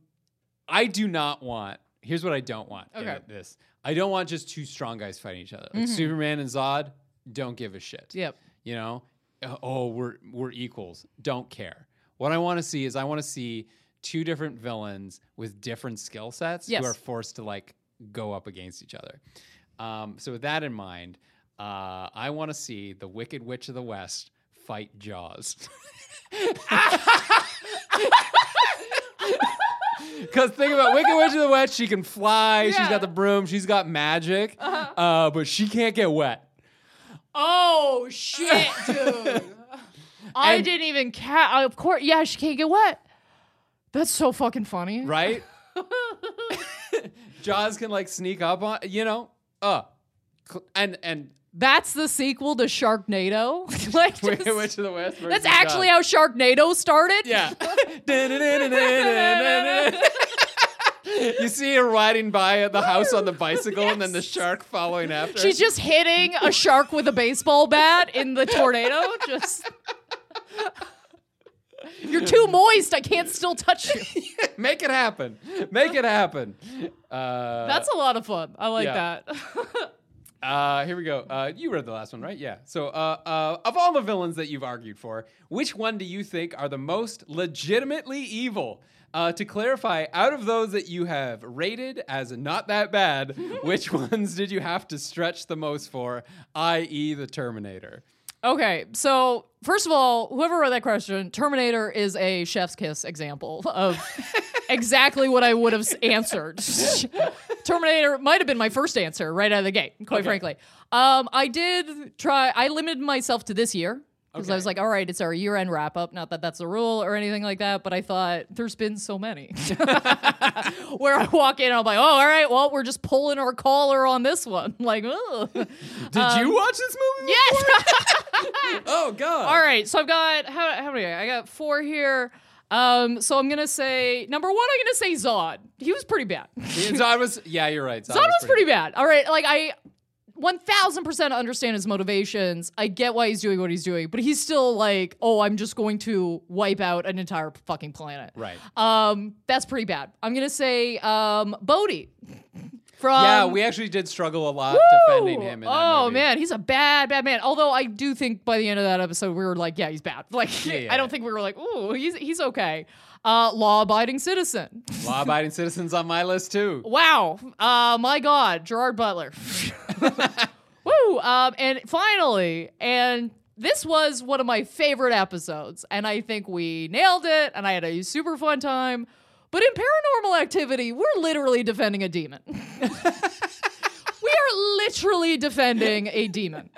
I do not want. Here's what I don't want. Okay. this I don't want just two strong guys fighting each other. Like Superman and Zod don't give a shit. Yep. You know, Uh, oh, we're we're equals. Don't care. What I want to see is I want to see two different villains with different skill sets Yes. who are forced to like go up against each other. Um, so with that in mind, uh, I want to see the Wicked Witch of the West fight Jaws. Because think about Wicked Witch of the West, she can fly. She's got the broom. She's got magic, Uh-huh. uh, but she can't get wet. Oh shit, dude! I And- didn't even ca Of course, yeah, she can't get wet. That's so fucking funny. right? Jaws can like sneak up on you know, uh, cl- and and That's the sequel to Sharknado. like, just- Witch of the West. that's actually Jaws. how Sharknado started. yeah. you see her riding by at the house on the bicycle, and then the shark following after. She's just hitting a shark with a baseball bat in the tornado. Just. You're too moist. I can't still touch you. make it happen. Make it happen. Uh, That's a lot of fun. I like yeah. that. Uh, here we go. Uh, you read the last one, right? Yeah. So, uh, uh, of all the villains that you've argued for, which one do you think are the most legitimately evil? Uh, to clarify, out of those that you have rated as not that bad, which ones did you have to stretch the most for, i.e., the Terminator? Okay, so first of all, whoever wrote that question, Terminator is a chef's kiss example of exactly what I would have answered. Terminator might have been my first answer right out of the gate, quite Okay. frankly. Um, I did try, I limited myself to this year. Because I was like, all right, it's our year end wrap up. Not that that's a rule or anything like that, but I thought there's been so many. Where I walk in I'm like, oh, all right, well, we're just pulling our collar on this one. Like, oh. Did you watch this movie? yes. Oh God! All right, so I've got how how many? I got four here. Um, so I'm gonna say number one. I'm gonna say Zod. He was pretty bad. Zod Zod was. Yeah, you're right. Zod, was pretty bad. All right, like I. 1000% understand his motivations. I get why he's doing what he's doing, but he's still like, "Oh, I'm just going to wipe out an entire fucking planet." Right. Um, that's pretty bad. I'm going to say um Bodhi. From yeah, we actually did struggle a lot defending him. Oh movie. man, he's a bad, bad man. Although I do think by the end of that episode, we were like, yeah, he's bad. Like, Yeah, yeah, I don't yeah. think we were like, ooh, he's he's okay. Uh, law-abiding citizen. Law-abiding citizens on my list too. Wow. Uh, my God, Gerard Butler. Woo. Um, and finally, and this was one of my favorite episodes, and I think we nailed it, and I had a super fun time. But in paranormal activity, we're literally defending a demon. we are literally defending a demon.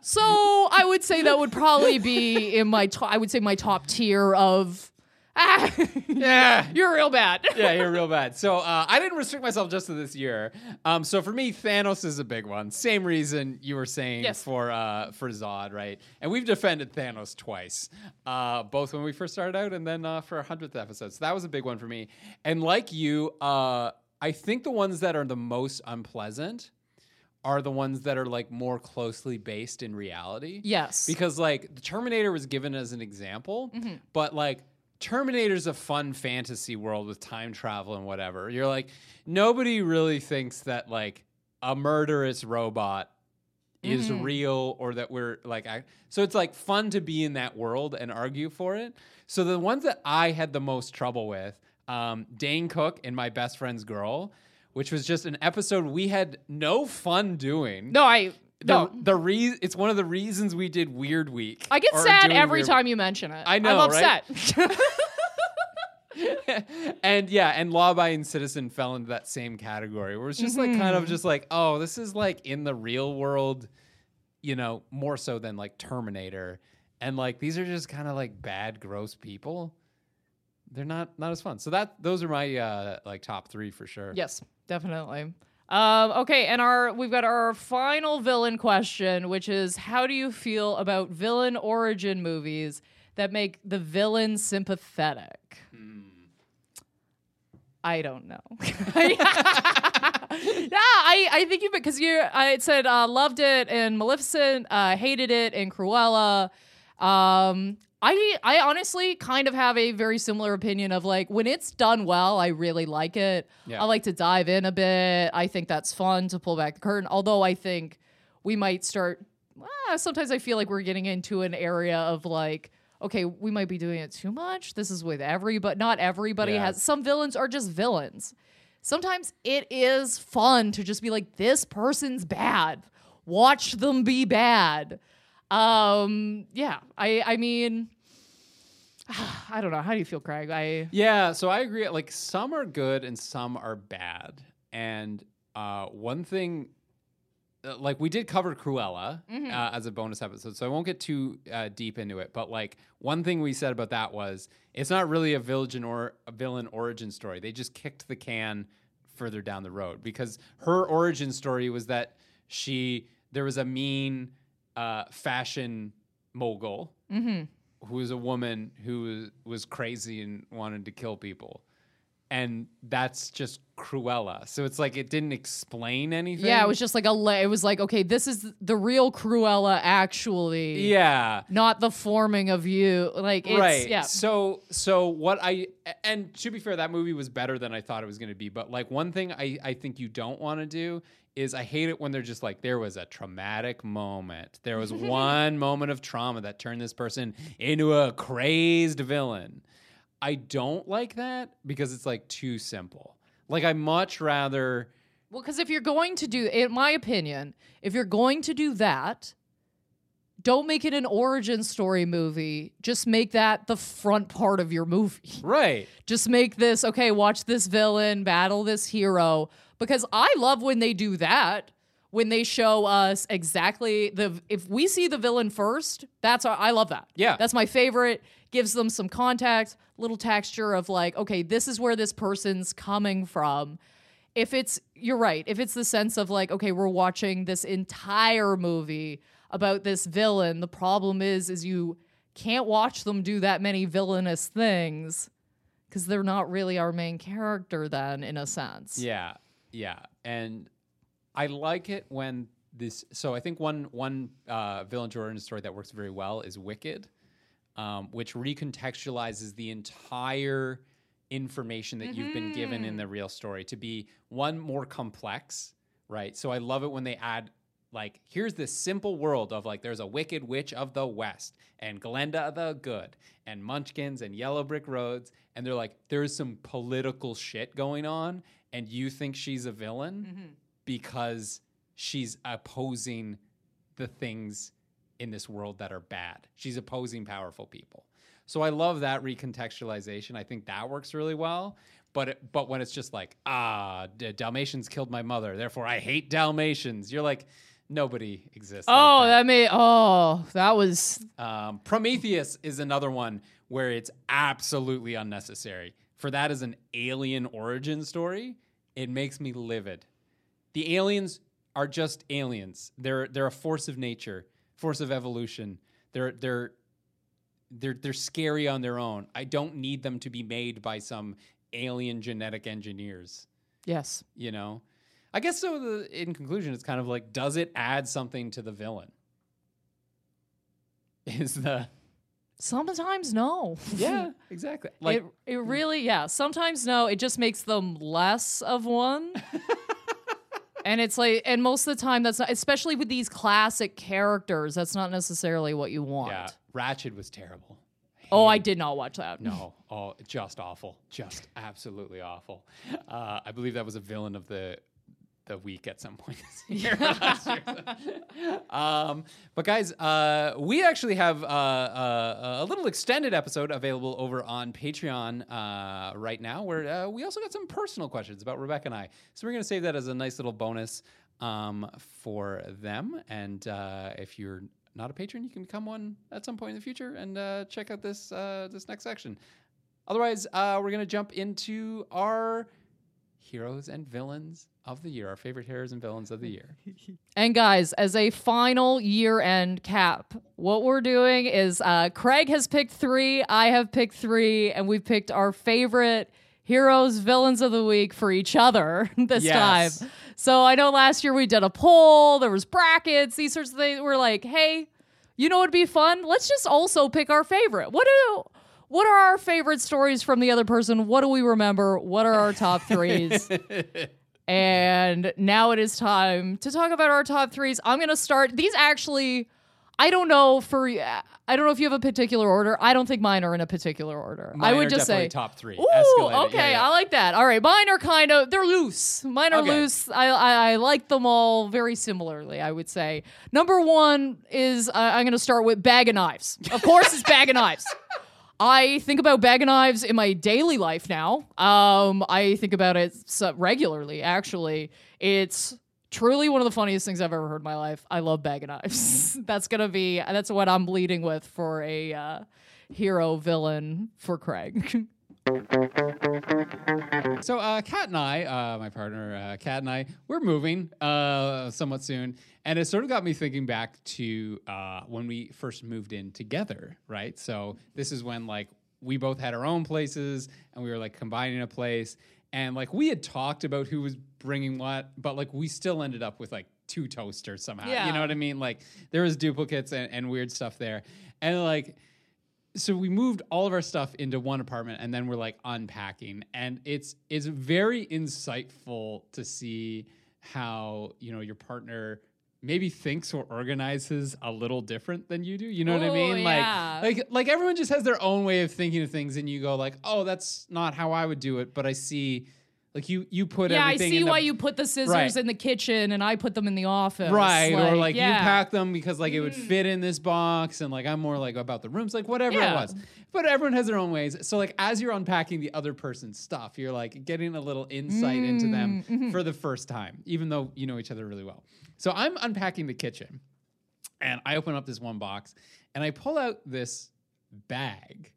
So I would say that would probably be in my top, I would say my top tier of ah, Yeah. you're real bad. yeah, you're real bad. So uh, I didn't restrict myself just to this year. Um, so for me, Thanos is a big one. Same reason you were saying Yes. for uh, for Zod, right? And we've defended Thanos twice, uh, both when we first started out and then uh, for our hundredth episode. So that was a big one for me. And like you, uh, I think the ones that are the most unpleasant are the ones that are like more closely based in reality. Yes. Because like the Terminator was given as an example, but like Terminator's a fun fantasy world with time travel and whatever. You're like nobody really thinks that like a murderous robot is real or that we're like I, so it's like fun to be in that world and argue for it. So the ones that I had the most trouble with, um, Dane Cook and my best friend's girl, which was just an episode we had no fun doing no, I no. the reason—it's one of the reasons we did Weird Week. I get sad every Weird- time you mention it. I know, I'm right? upset. and yeah, and Law Abiding Citizen fell into that same category where it's just like kind Mm-hmm. of just like, oh, this is like in the real world, you know, more so than like Terminator. And like these are just kind of like bad, gross people. They're not not as fun. So that those are my uh like top three for sure. yes, definitely. Um, okay, and our we've got our final villain question, which is how do you feel about villain origin movies that make the villain sympathetic? I don't know. yeah, I, I think you because you I said uh, loved it in Maleficent, uh, hated it in Cruella. Um, I I honestly kind of have a very similar opinion of like when it's done well, I really like it. Yeah. I like to dive in a bit. I think that's fun to pull back the curtain. Although I think we might start. ah, sometimes I feel like we're getting into an area of like. Okay, we might be doing it too much. This is with every, but not everybody Yeah. has. Some villains are just villains. Sometimes it is fun to just be like, this person's bad. Watch them be bad. Um, yeah. I I mean, I don't know. How do you feel, Craig? I Yeah, so I agree. Like some are good and some are bad. And uh, one thing, uh, like we did cover Cruella Mm-hmm. uh, as a bonus episode, so I won't get too uh, deep into it. But like one thing we said about that was it's not really a villain or a villain origin story. They just kicked the can further down the road because her origin story was that she there was a mean uh, fashion mogul who was a woman who was, was crazy and wanted to kill people. And that's just Cruella. So it's like it didn't explain anything. yeah, it was just like a. Le- it was like okay, this is the real Cruella, actually. Yeah. Not the forming of you. Like it's right. yeah. So so what I and to be fair, that movie was better than I thought it was going to be. But like one thing I I think you don't want to do is I hate it when they're just like there was a traumatic moment. There was one moment of trauma that turned this person into a crazed villain. I don't like that because it's like too simple. Like I much rather Well, because if you're going to do, in my opinion, if you're going to do that, don't make it an origin story movie. Just make that the front part of your movie. right. Just make this, okay, watch this villain battle this hero. Because I love when they do that. When they show us exactly the if we see the villain first, that's our, I love that. Yeah. That's my favorite. Gives them some context, little texture of like, okay, this is where this person's coming from. If it's you're right, if it's the sense of like, okay, we're watching this entire movie about this villain, the problem is is you can't watch them do that many villainous things because they're not really our main character then in a sense. Yeah, yeah, and I like it when this. So I think one one uh, villain origin story that works very well is Wicked, um, which recontextualizes the entire information that you've been given in the real story to be one more complex, right? So I love it when they add. Like, here's this simple world of like, there's a wicked witch of the West, and Glinda the Good, and Munchkins, and Yellow Brick Roads. And they're like, there's some political shit going on, and you think she's a villain because she's opposing the things in this world that are bad. She's opposing powerful people. So I love that recontextualization. I think that works really well. But it, but when it's just like ah, D- Dalmatians killed my mother, therefore I hate Dalmatians. You're like nobody exists. like Oh, that. that made oh, that was Um, Prometheus is another one where it's absolutely unnecessary. For that as an alien origin story, it makes me livid. The aliens are just aliens. They're they're a force of nature, force of evolution. They're they're they're they're scary on their own. I don't need them to be made by some alien genetic engineers yes. you know i guess so the, in conclusion it's kind of like does it add something to the villain is the Sometimes no. yeah exactly like it it really yeah. Sometimes no. It just makes them less of one. and it's like and most of the time that's not especially with these classic characters, that's not necessarily what you want. yeah Ratched was terrible Oh, I did not watch that. no oh just awful just absolutely awful uh, i believe that was a villain of the the week at some point this year. year. um, but guys, uh, we actually have uh, uh, a little extended episode available over on Patreon uh, right now, where uh, we also got some personal questions about Rebecca and I. So we're going to save that as a nice little bonus um, for them. And uh, if you're not a patron, you can become one at some point in the future and uh, check out this uh, this next section. Otherwise, uh, we're going to jump into our heroes and villains of the year, our favorite heroes and villains of the year. And guys, as a final year end cap, what we're doing is uh, Craig has picked three, I have picked three, and we've picked our favorite heroes, villains of the week for each other this Yes. time. So I know last year we did a poll, there was brackets, these sorts of things. We're like, hey, you know what'd be fun? Let's just also pick our favorite. What do what are our favorite stories from the other person? What do we remember? What are our top threes? And now it is time to talk about our top threes. I'm going to start. These actually, I don't know for, I don't know if you have a particular order. I don't think mine are in a particular order. I Mine would are just definitely say top three. Ooh, Escalated. okay, Yeah, yeah. I like that. All right, mine are kind of they're loose. Mine are Okay. loose. I, I I like them all very similarly. I would say number one is uh, I'm going to start with bag of knives. Of course, it's bag of knives. I think about bag of knives in my daily life now. Um, I think about it regularly. Actually, it's truly one of the funniest things I've ever heard in my life. I love bag of knives. that's gonna be that's what I'm leading with for a uh, hero villain for Craig. So, uh, Kat and I, uh, my partner, uh, Kat and I, we're moving uh, somewhat soon, and it sort of got me thinking back to uh, when we first moved in together, right? So, this is when like we both had our own places, and we were like combining a place, and like we had talked about who was bringing what, but like we still ended up with like two toasters somehow. Yeah. You know what I mean? Like there was duplicates and, and weird stuff there, and like so we moved all of our stuff into one apartment and then we're like unpacking and it's it's very insightful to see how you know your partner maybe thinks or organizes a little different than you do you know what i Ooh, mean yeah. like like like everyone just has their own way of thinking of things and you go like oh that's not how i would do it but i see like you you put in yeah, I see in the, why you put the scissors Right. in the kitchen and I put them in the office. Right, or like you yeah. Mm. pack them because like it would fit in this box, and like I'm more like about the rooms, like whatever it was. But everyone has their own ways. So like as you're unpacking the other person's stuff, you're like getting a little insight into Mm, them mm-hmm. for the first time, even though you know each other really well. So I'm unpacking the kitchen, and I open up this one box, and I pull out this bag,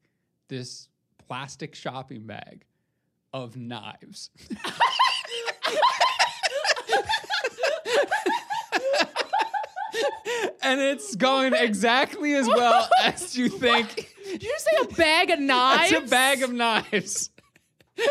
this plastic shopping bag of knives. and it's going exactly as well as you think. Did you say a bag of knives? It's a bag of knives.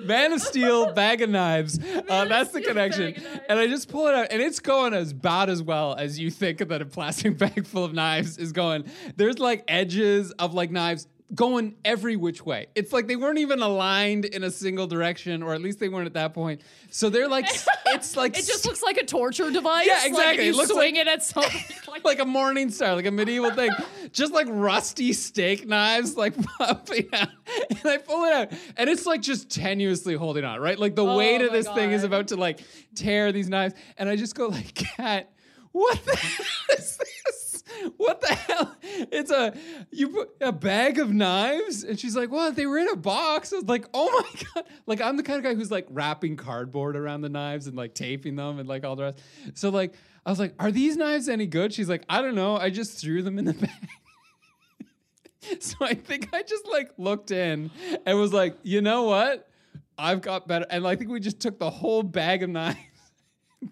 Man of Steel, bag of knives. Uh, that's the connection. bag of knives. And I just pull it out, and it's going as about as well as you think that a plastic bag full of knives is going. There's like edges of like knives going every which way. It's like they weren't even aligned in a single direction, or at least they weren't at that point. So they're like, it's like It just looks like a torture device. Yeah, Like exactly. you It swing like- it at something. Like, like a morning star, like a medieval thing, just like rusty steak knives, like popping out. And I pull it out, and it's like just tenuously holding on, right? Like the Oh weight of this thing is about to like tear these knives, and I just go like, "Kat, what the hell is this? What the hell? It's a you put a bag of knives?" And she's like, "What? They were in a box." I was like, "Oh my god!" Like I'm the kind of guy who's like wrapping cardboard around the knives and like taping them and like all the rest. So like. I was like, "Are these knives any good?" She's like, "I don't know. I just threw them in the bag." so I think I just like looked in and was like, "You know what? I've got better." And I think we just took the whole bag of knives,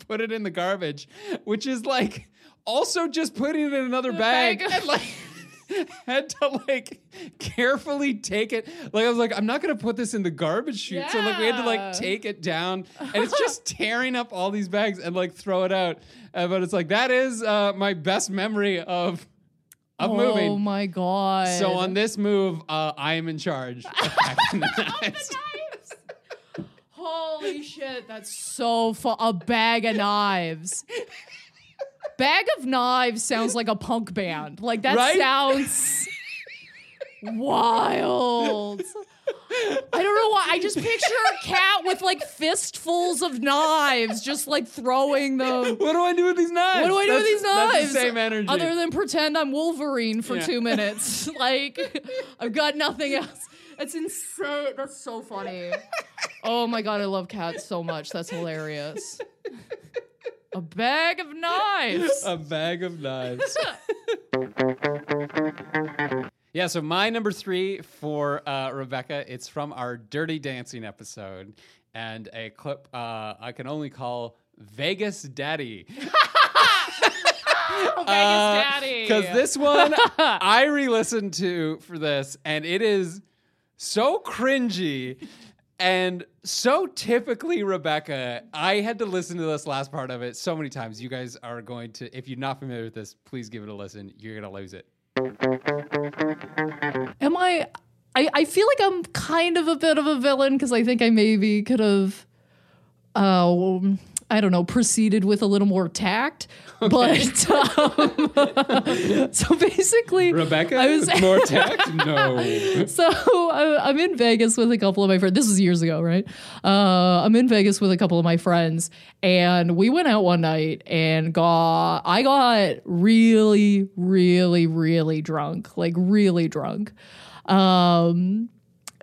put it in the garbage, which is like also just putting it in another bag, bag. and like. had to like carefully take it. Like I was like, I'm not gonna put this in the garbage chute. So like we had to like take it down, and it's just tearing up all these bags and like throw it out. Uh, but it's like that is uh, my best memory of of oh moving. Oh my god. So on this move, uh, I am in charge. Of the knives. Holy shit, that's so fun. A bag of knives. Bag of knives sounds like a punk band. Like that Right? sounds wild. I don't know why. I just picture a cat with like fistfuls of knives, just like throwing them. What do I do with these knives? What do I do with these knives? The same energy. Other than pretend I'm Wolverine for Yeah. two minutes. like, I've got nothing else. That's insane. That's so funny. Oh my god, I love cats so much. That's hilarious. A bag of knives. a bag of knives. Yeah, so my number three for uh, Rebecca, it's from our Dirty Dancing episode, and a clip uh, I can only call Vegas Daddy. Vegas Daddy. Because Uh, this one I re listened to for this, and it is so cringy and so typically Rebecca. I had to listen to this last part of it so many times. You guys are going to, if you're not familiar with this, please give it a listen. You're going to lose it. Am I, I? I feel like I'm kind of a bit of a villain because I think I maybe could have, uh, I don't know, proceeded with a little more tact. But um, so basically, Rebecca? I was more tact? No. so I, I'm in Vegas with a couple of my friends. This was years ago, right? Uh, I'm in Vegas with a couple of my friends, and we went out one night and got. I got really, really, really drunk, like really drunk. Um,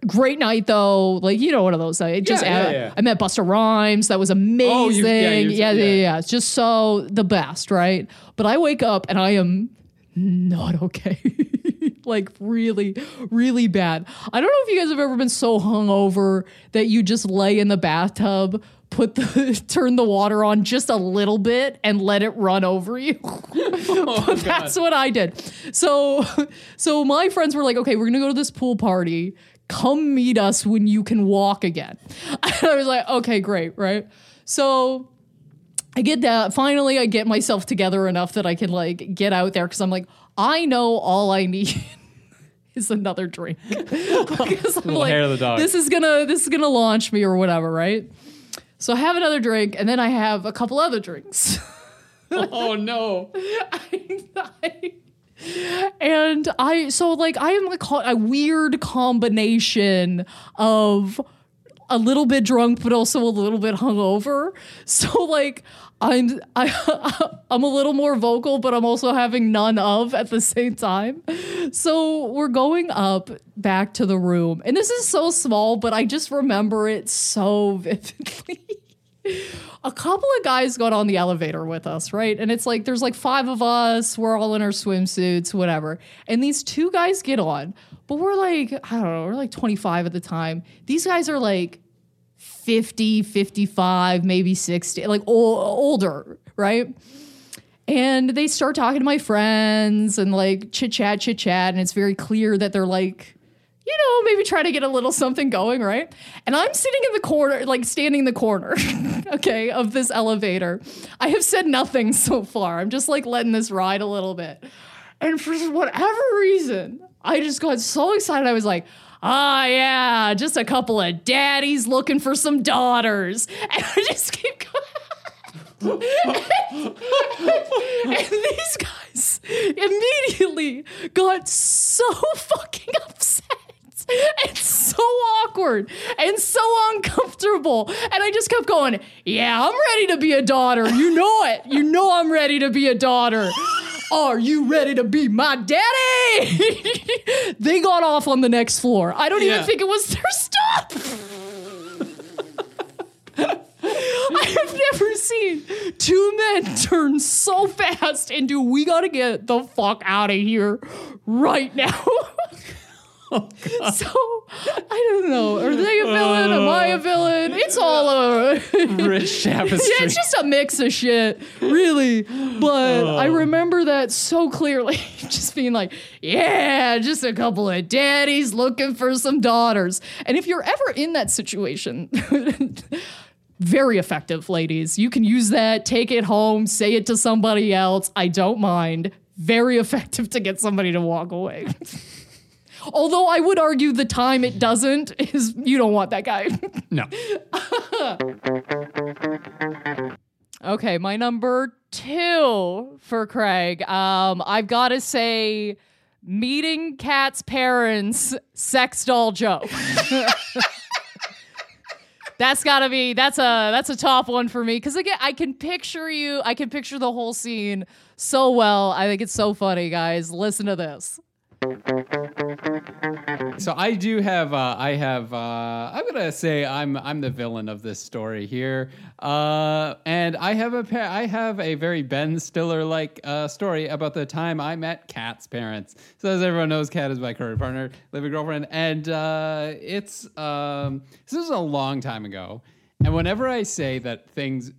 great night though, like you know, one of those. Like, just Yeah, yeah, I- yeah. I met Busta Rhymes. That was amazing. Oh, you- yeah, yeah, yeah, yeah. It's just so the best, right? But I wake up and I am not okay. like really, really bad. I don't know if you guys have ever been so hungover that you just lay in the bathtub, put the turn the water on just a little bit and let it run over you. but that's what I did. So so my friends were like, okay, we're gonna go to this pool party. Come meet us when you can walk again. And I was like, okay, great, right? So I get that. Finally, I get myself together enough that I can like get out there because I'm like, I know all I need is another drink. Because I'm like, hair of the dog. this is gonna this is gonna launch me or whatever, right? So I have another drink, and then I have a couple other drinks. oh, no. And I so like I am like a weird combination of a little bit drunk but also a little bit hungover. So like I'm I I'm a little more vocal but I'm also having none of at the same time. So we're going up back to the room. And this is so small but I just remember it so vividly. A couple of guys got on the elevator with us, right? And it's like there's like five of us, we're all in our swimsuits, whatever. And these two guys get on, but we're like, I don't know, we're like 25 at the time. These guys are like 50, 55, maybe 60, like ol- older, right? And they start talking to my friends and like chit chat, chit chat. And it's very clear that they're like, you know, maybe try to get a little something going, right? And I'm sitting in the corner, like standing in the corner, okay, of this elevator. I have said nothing so far. I'm just like letting this ride a little bit. And for whatever reason, I just got so excited. I was like, ah, yeah, just a couple of daddies looking for some daughters. And I just keep going. and these guys immediately got so fucking upset and so awkward and so uncomfortable. And I just kept going, Yeah, I'm ready to be a daughter. You know it. You know I'm ready to be a daughter. Are you ready to be my daddy? they got off on the next floor. I don't Yeah. even think it was their stop. I have never seen two men turn so fast into we gotta get the fuck out of here right now. Oh, so I don't know. Are they a villain? Am I a uh, villain? It's all a Rich tapestry. yeah, it's just a mix of shit, really. But I uh. remember that so clearly, just being like, yeah, just a couple of daddies looking for some daughters. And if you're ever in that situation, very effective, ladies. You can use that, take it home, say it to somebody else. I don't mind. Very effective to get somebody to walk away. Although I would argue the time it doesn't is you don't want that guy. no. Okay, my number two for Craig. Um, I've got to say, meeting Kat's parents, sex doll joke. that's gotta be that's a that's a top one for me because again I can picture you I can picture the whole scene so well I think it's so funny guys listen to this So I do have, uh, I have, uh, I'm gonna say I'm, I'm the villain of this story here, uh, and I have a, pa- I have a very Ben Stiller like uh, story about the time I met Kat's parents. So as everyone knows, Kat is my current partner, living girlfriend, and uh, it's, um, this is a long time ago, and whenever I say that things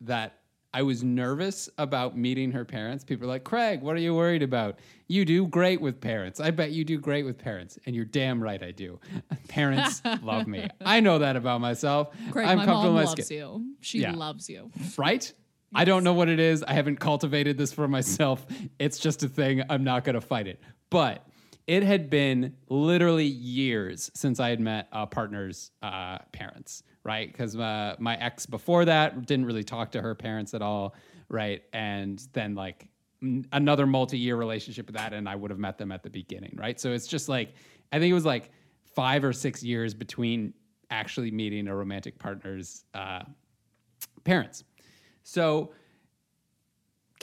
that I was nervous about meeting her parents. People are like, Craig, what are you worried about? You do great with parents. I bet you do great with parents. And you're damn right I do. Parents love me. I know that about myself. Craig, I'm my comfortable mom loves skin. you. She Yeah. loves you. Right? I don't know what it is. I haven't cultivated this for myself. It's just a thing. I'm not going to fight it. But it had been literally years since I had met a partner's uh, parents, right? Because uh, my ex before that didn't really talk to her parents at all, right? And then like m- another multi-year relationship with that, and I would have met them at the beginning, right? So it's just like I think it was like five or six years between actually meeting a romantic partner's uh, parents. So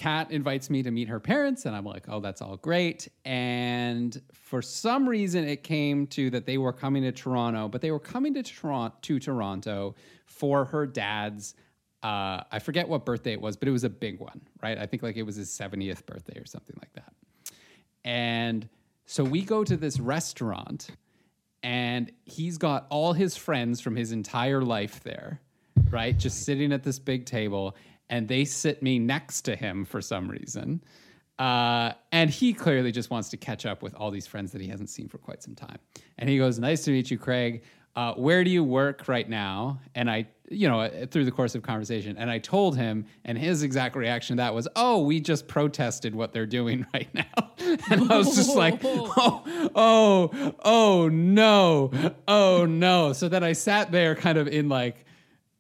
Kat invites me to meet her parents, and I'm like, oh, that's all great. And for some reason, it came to that they were coming to Toronto, but they were coming to Toronto to Toronto for her dad's. Uh, I forget what birthday it was, but it was a big one, right? I think like it was his 70th birthday or something like that. And so we go to this restaurant, and he's got all his friends from his entire life there, right? Just sitting at this big table, and they sit me next to him for some reason. Uh, and he clearly just wants to catch up with all these friends that he hasn't seen for quite some time. And he goes, Nice to meet you, Craig. Uh, where do you work right now? And I, you know, through the course of conversation, and I told him, and his exact reaction to that was, Oh, we just protested what they're doing right now. and I was just like, Oh, oh, oh no, oh no. So then I sat there kind of in like,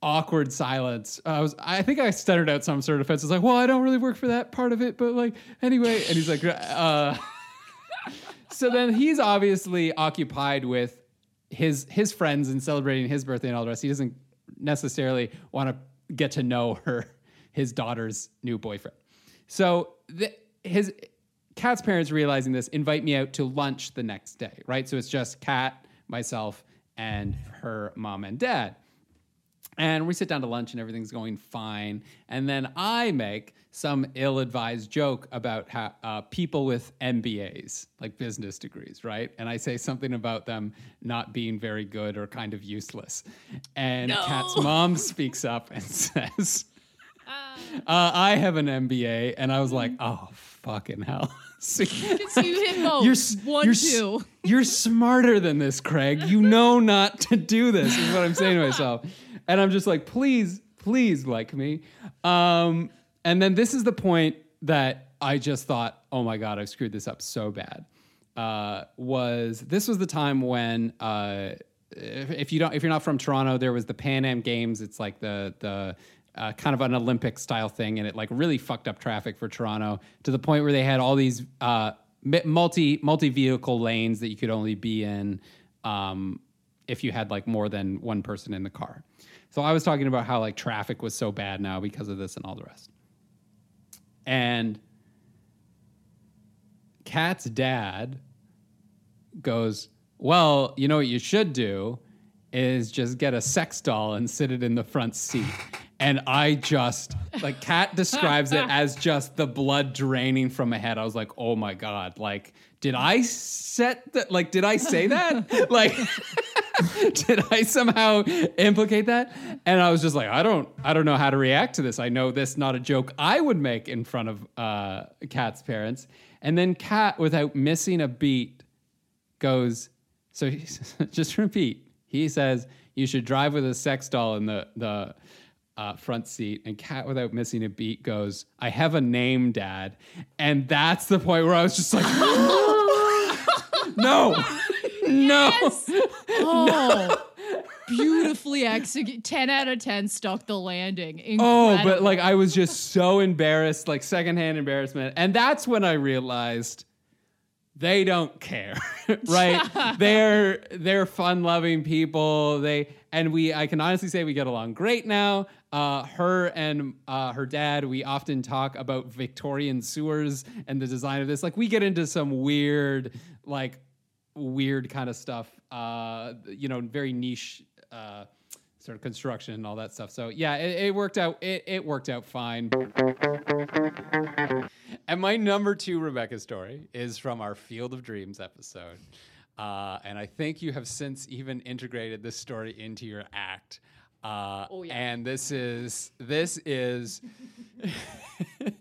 awkward silence. I was, I think I stuttered out some sort of offense. I was like, well, I don't really work for that part of it, but like, anyway. And he's like, uh, so then he's obviously occupied with his his friends and celebrating his birthday and all the rest. He doesn't necessarily want to get to know her, his daughter's new boyfriend. So the, his Kat's parents realizing this invite me out to lunch the next day, right? So it's just Cat, myself, and her mom and dad. And we sit down to lunch and everything's going fine. And then I make some ill advised joke about how uh, people with MBAs, like business degrees, right? And I say something about them not being very good or kind of useless. And Kat's mom speaks up and says, uh, I have an MBA. And I was like, oh, fucking hell. See? You hit both. You're, One, you're, two. you're smarter than this, Craig. You know not to do this, is what I'm saying to myself. And I'm just like, please, please like me. Um, and then this is the point that I just thought, oh my God, I've screwed this up so bad. Uh, was this was the time when uh, if, you don't if you're not from Toronto, there was the Pan Am Games. It's like the the uh, kind of an Olympic style thing, and it like really fucked up traffic for Toronto to the point where they had all these uh, multi multi vehicle lanes that you could only be in um, if you had like more than one person in the car. So I was talking about how like traffic was so bad now because of this and all the rest. And Kat's dad goes, Well, you know what you should do is just get a sex doll and sit it in the front seat. And I just, like, Kat describes it as just the blood draining from my head. I was like, oh my God. Like, did I set that? Like, did I say that? like, did I somehow implicate that? And I was just like, I don't, I don't know how to react to this. I know this not a joke I would make in front of uh, Kat's parents. And then Kat, without missing a beat, goes, so just repeat. He says you should drive with a sex doll in the the uh, front seat, and Kat, without missing a beat, goes, "I have a name, Dad," and that's the point where I was just like, "No, no." Oh, beautifully executed. 10 out of 10 stuck the landing. Oh, but Incredible. like I was just so embarrassed, like secondhand embarrassment. And that's when I realized they don't care, right? they're they're fun-loving people. They and we I can honestly say we get along great now. Uh, her and uh, her dad, we often talk about Victorian sewers and the design of this. Like we get into some weird, like weird kind of stuff. Uh, you know, very niche. Uh, sort of construction and all that stuff. So yeah, it, it worked out. It, it worked out fine. And my number two Rebecca story is from our Field of Dreams episode. Uh, and I think you have since even integrated this story into your act. Uh, Oh, yeah. And this is this is.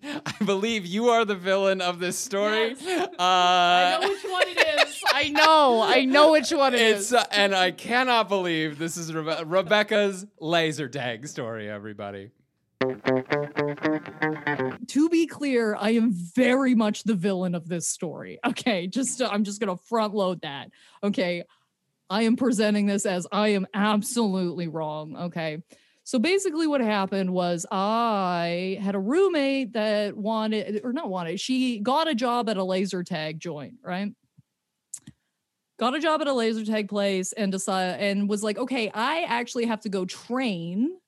I believe you are the villain of this story. Uh, I know which one it is. I know. I know which one it it's is. uh, and I cannot believe this is Rebe- Rebecca's laser tag story. Everybody. to be clear, I am very much the villain of this story. Okay, just I'm just gonna front load that. Okay, I am presenting this as I am absolutely wrong. Okay, so basically, what happened was I had a roommate that wanted, or not wanted, she got a job at a laser tag joint, right? Got a job at a laser tag place and decided and was like, okay, I actually have to go train.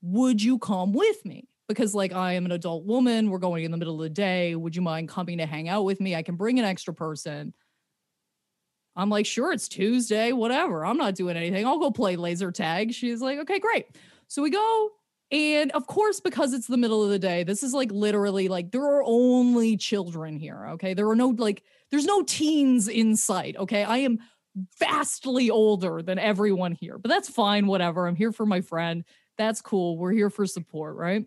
Would you come with me? because like I am an adult woman, we're going in the middle of the day. Would you mind coming to hang out with me? I can bring an extra person. I'm like, sure, it's Tuesday, whatever. I'm not doing anything. I'll go play laser tag. She's like, okay, great. So we go. And of course, because it's the middle of the day, this is like literally like there are only children here. Okay. There are no like, there's no teens in sight. Okay. I am vastly older than everyone here, but that's fine. Whatever. I'm here for my friend. That's cool. We're here for support. Right.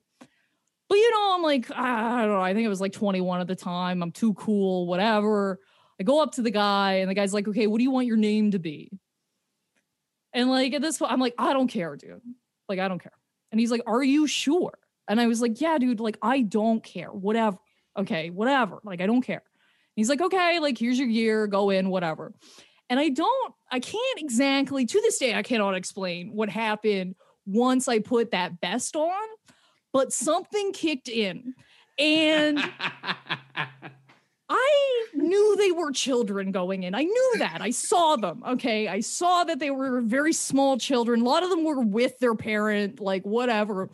But you know, I'm like, ah, I don't know. I think it was like 21 at the time. I'm too cool, whatever. I go up to the guy, and the guy's like, okay, what do you want your name to be? And like at this point, I'm like, I don't care, dude. Like, I don't care. And he's like, Are you sure? And I was like, Yeah, dude, like, I don't care. Whatever. Okay, whatever. Like, I don't care. He's like, Okay, like, here's your gear, go in, whatever. And I don't, I can't exactly, to this day, I cannot explain what happened once I put that vest on, but something kicked in. And I knew they were children going in. I knew that. I saw them. Okay. I saw that they were very small children. A lot of them were with their parent, like whatever.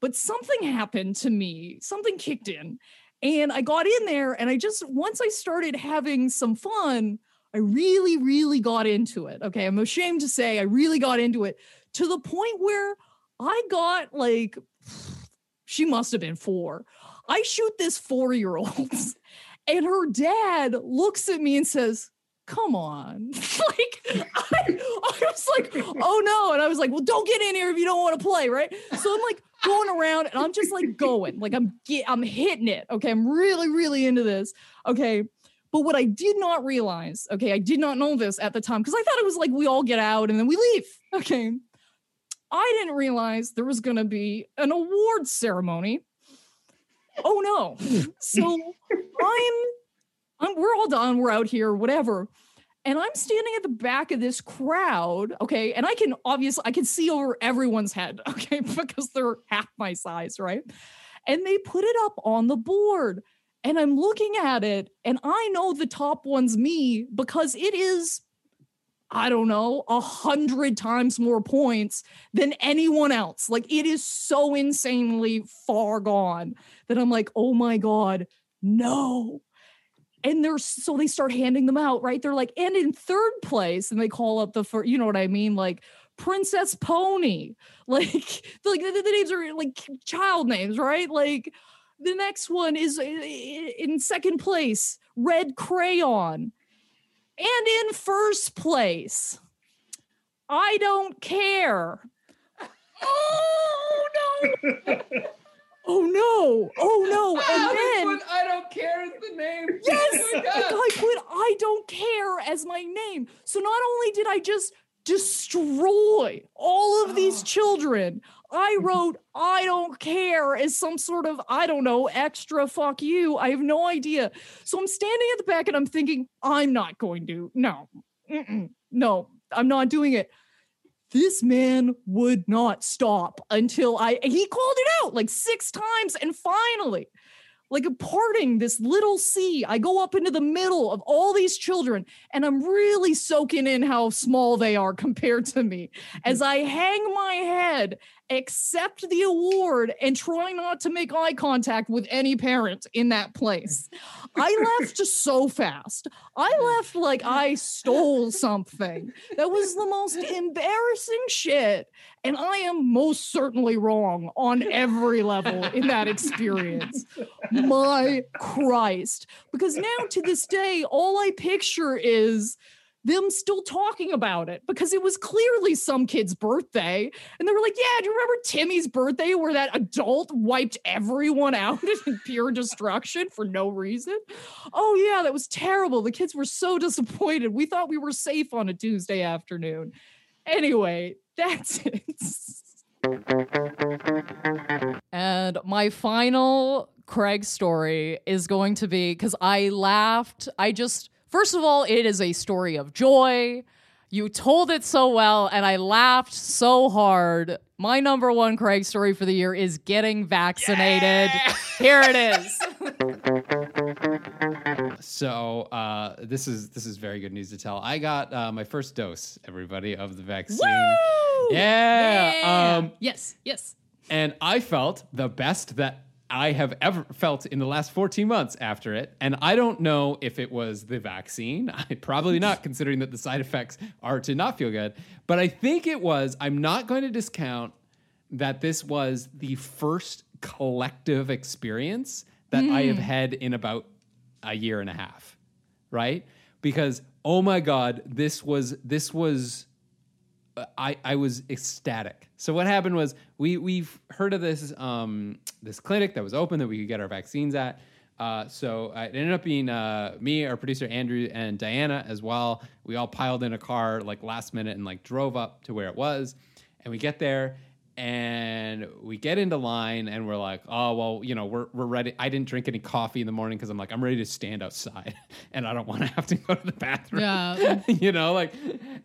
But something happened to me. Something kicked in. And I got in there and I just, once I started having some fun, I really, really got into it. Okay. I'm ashamed to say I really got into it to the point where I got like, she must have been four. I shoot this four year old, and her dad looks at me and says, Come on. like, I, I was like, Oh no. And I was like, Well, don't get in here if you don't want to play. Right. So I'm like going around and I'm just like going, like, I'm, get, I'm hitting it. Okay. I'm really, really into this. Okay. But what I did not realize, okay, I did not know this at the time because I thought it was like we all get out and then we leave. Okay. I didn't realize there was going to be an award ceremony. Oh no. So I'm I'm we're all done, we're out here, whatever. And I'm standing at the back of this crowd, okay? And I can obviously I can see over everyone's head, okay, because they're half my size, right? And they put it up on the board. And I'm looking at it, and I know the top one's me because it is I don't know, a hundred times more points than anyone else. Like it is so insanely far gone that I'm like, oh my God, no. And they're so they start handing them out, right? They're like, and in third place, and they call up the first, you know what I mean? Like Princess Pony. Like, like the, the names are like child names, right? Like the next one is uh, i- in second place, Red Crayon. And in first place, I don't care. Oh no! oh no! Oh no! And then I don't care is the name. yes, Oh my the God. guy put "I don't care" as my name. So not only did I just destroy all of these oh. children, I mm-hmm. wrote "I don't care" as some sort of I don't know extra fuck you. I have no idea. So I'm standing at the back and I'm thinking, I'm not going to. No, Mm-mm. no, I'm not doing it. This man would not stop until I he called it out like six times, and finally, like a parting this little sea. I go up into the middle of all these children and I'm really soaking in how small they are compared to me as mm-hmm. I hang my head, accept the award, and try not to make eye contact with any parent in that place. I left so fast. I left like I stole something. That was the most embarrassing shit. And I am most certainly wrong on every level in that experience. My Christ. Because now to this day, all I picture is them still talking about it because it was clearly some kid's birthday. And they were like, Yeah, do you remember Timmy's birthday where that adult wiped everyone out in pure destruction for no reason? Oh, yeah, that was terrible. The kids were so disappointed. We thought we were safe on a Tuesday afternoon. Anyway, that's it. And my final Craig story is going to be because I laughed. I just, first of all, it is a story of joy. You told it so well, and I laughed so hard. My number one Craig story for the year is getting vaccinated. Here it is. So uh, this is this is very good news to tell. I got uh, my first dose, everybody, of the vaccine. Yeah. Um, yes, yes. and I felt the best that I have ever felt in the last 14 months after it. And I don't know if it was the vaccine. I probably not, considering that the side effects are to not feel good. But I think it was. I'm not going to discount that this was the first collective experience that I have hmm. had in about a year and a half, right? Because oh my god, this was this was I, I was ecstatic. So what happened was we we've heard of this um, this clinic that was open that we could get our vaccines at. Uh, so uh, it ended up being uh, me, our producer Andrew, and Diana as well. We all piled in a car like last minute and like drove up to where it was, and we get there and we get into line and we're like, oh well, you know, we're we're ready. I didn't drink any coffee in the morning because I'm like, I'm ready to stand outside and I don't want to have to go to the bathroom. Yeah. you know, like,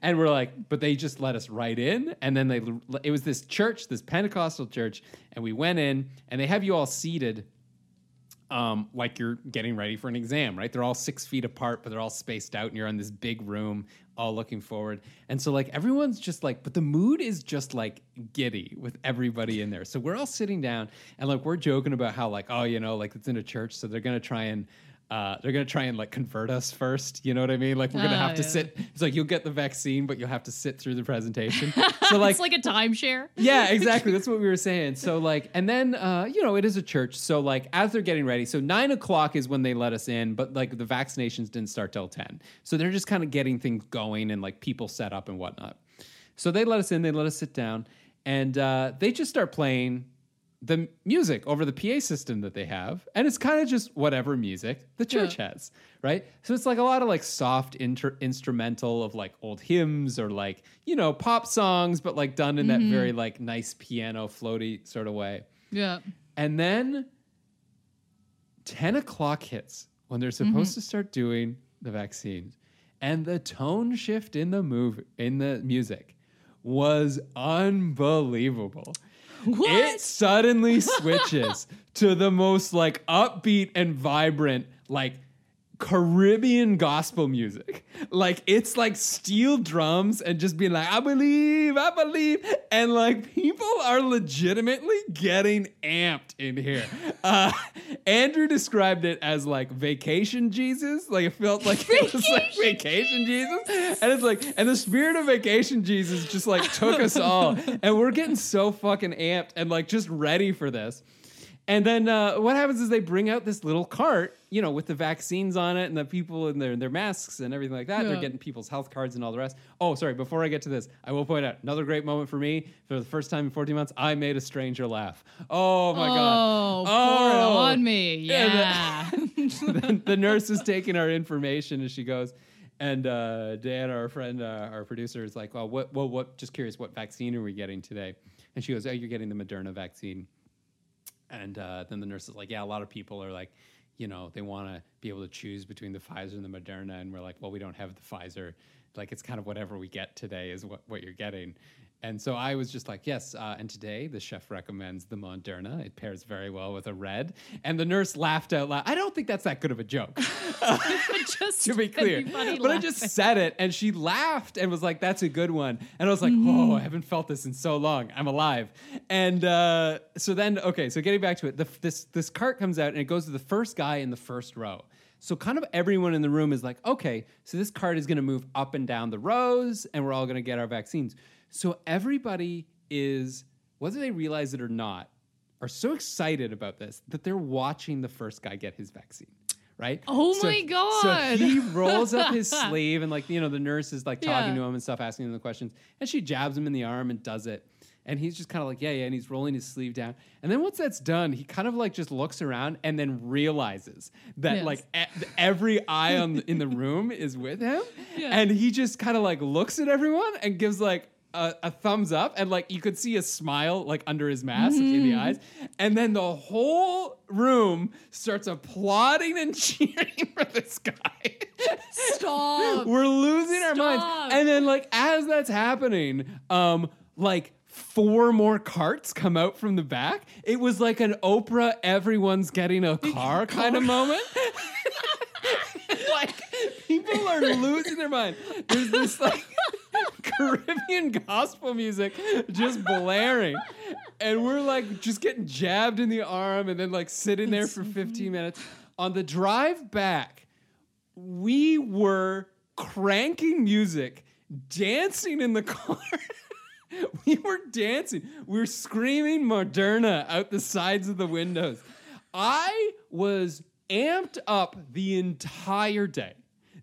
and we're like, but they just let us right in, and then they it was this church, this Pentecostal church, and we went in, and they have you all seated. Um, like you're getting ready for an exam, right? They're all six feet apart, but they're all spaced out, and you're in this big room, all looking forward. And so, like, everyone's just like, but the mood is just like giddy with everybody in there. So we're all sitting down, and like, we're joking about how, like, oh, you know, like it's in a church, so they're gonna try and uh, they're gonna try and like convert us first. You know what I mean? Like we're gonna have to sit. It's like you'll get the vaccine, but you'll have to sit through the presentation. So like, it's like a timeshare. yeah, exactly. That's what we were saying. So like, and then uh, you know, it is a church. So like, as they're getting ready, so nine o'clock is when they let us in, but like the vaccinations didn't start till ten. So they're just kind of getting things going and like people set up and whatnot. So they let us in. They let us sit down, and uh, they just start playing the music over the PA system that they have, and it's kind of just whatever music the church has, right? So it's like a lot of like soft inter- instrumental of like old hymns or like you know pop songs, but like done in that mm-hmm. very like nice piano floaty sort of way. Yeah. And then 10 o'clock hits when they're mm-hmm. supposed to start doing the vaccines. And the tone shift in the move in the music was unbelievable. It suddenly switches to the most like upbeat and vibrant, like Caribbean gospel music. Like it's like steel drums and just being like, I believe, I believe. And like people are legitimately getting amped in here. Uh, Andrew described it as like vacation Jesus. Like it felt like it was like vacation Jesus. And it's like, and the spirit of vacation Jesus just like took us all. And we're getting so fucking amped and like just ready for this. And then uh, what happens is they bring out this little cart, you know, with the vaccines on it and the people in their, their masks and everything like that. They're getting people's health cards and all the rest. Oh, sorry, before I get to this, I will point out another great moment for me. For the first time in 14 months, I made a stranger laugh. Oh my God. Oh, it Oh. on me. Yeah, Yeah. the, the nurse is taking our information and she goes, and uh, Dan, our friend, uh, our producer, is like, "Well, what? Well, what? Just curious, what vaccine are we getting today?" And she goes, "Oh, you're getting the Moderna vaccine." And uh, then the nurse is like, "Yeah, a lot of people are like, you know, they want to be able to choose between the Pfizer and the Moderna." And we're like, "Well, we don't have the Pfizer. Like, it's kind of whatever we get today is what what you're getting." And so I was just like, yes. Uh, and today the chef recommends the Moderna. It pairs very well with a red. And the nurse laughed out loud. I don't think that's that good of a joke, just to be clear. But I just said it, and she laughed and was like, "That's a good one." And I was like, Mm-hmm. "Oh, I haven't felt this in so long. I'm alive." And uh, so then, okay, so getting back to it, the, this this cart comes out and it goes to the first guy in the first row. So kind of everyone in the room is like, "Okay, so this cart is going to move up and down the rows, and we're all going to get our vaccines." So everybody is, whether they realize it or not, are so excited about this that they're watching the first guy get his vaccine. Right? Oh So- my God. So he rolls up his sleeve and like you know the nurse is like talking Yeah. to him and stuff asking him the questions and she jabs him in the arm and does it and he's just kind of like yeah yeah and he's rolling his sleeve down and then once that's done he kind of like just looks around and then realizes that Yes. like e- every eye on the, in the room is with him and he just kind of like looks at everyone and gives like a, a thumbs up and like you could see a smile like under his mask in the eyes. And then the whole room starts applauding and cheering for this guy. Stop. we're losing our minds. Stop. and then like as that's happening um like four more carts come out from the back. It was like an oprah everyone's getting a car kind of moment. Like people are losing their mind there's this like caribbean gospel music just blaring and we're like just getting jabbed in the arm and then like sitting there for 15 minutes on the drive back we were cranking music, dancing in the car. we were dancing. We were screaming Moderna out the sides of the windows. I was amped up the entire day.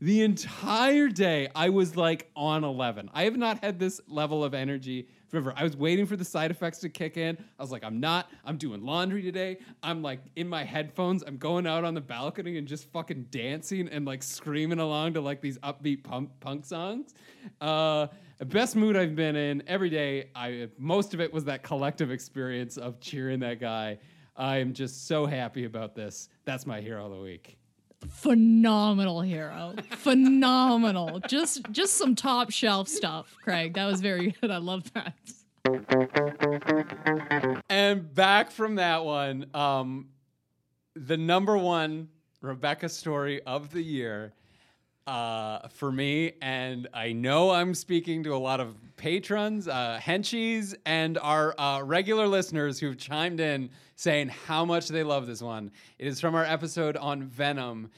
The entire day, I was like on 11. I have not had this level of energy forever. I was waiting for the side effects to kick in. I was like, I'm not. I'm doing laundry today. I'm like in my headphones. I'm going out on the balcony and just fucking dancing and like screaming along to like these upbeat punk, punk songs. Uh, best mood I've been in every day. I most of it was that collective experience of cheering that guy. I am just so happy about this. That's my hero of the week. Phenomenal hero. Phenomenal. Just just some top shelf stuff, Craig. That was very good. I love that. And back from that one, um, the number one Rebecca story of the year uh, for me, and I know I'm speaking to a lot of patrons, uh, henchies, and our uh, regular listeners who've chimed in saying how much they love this one. It is from our episode on Venom,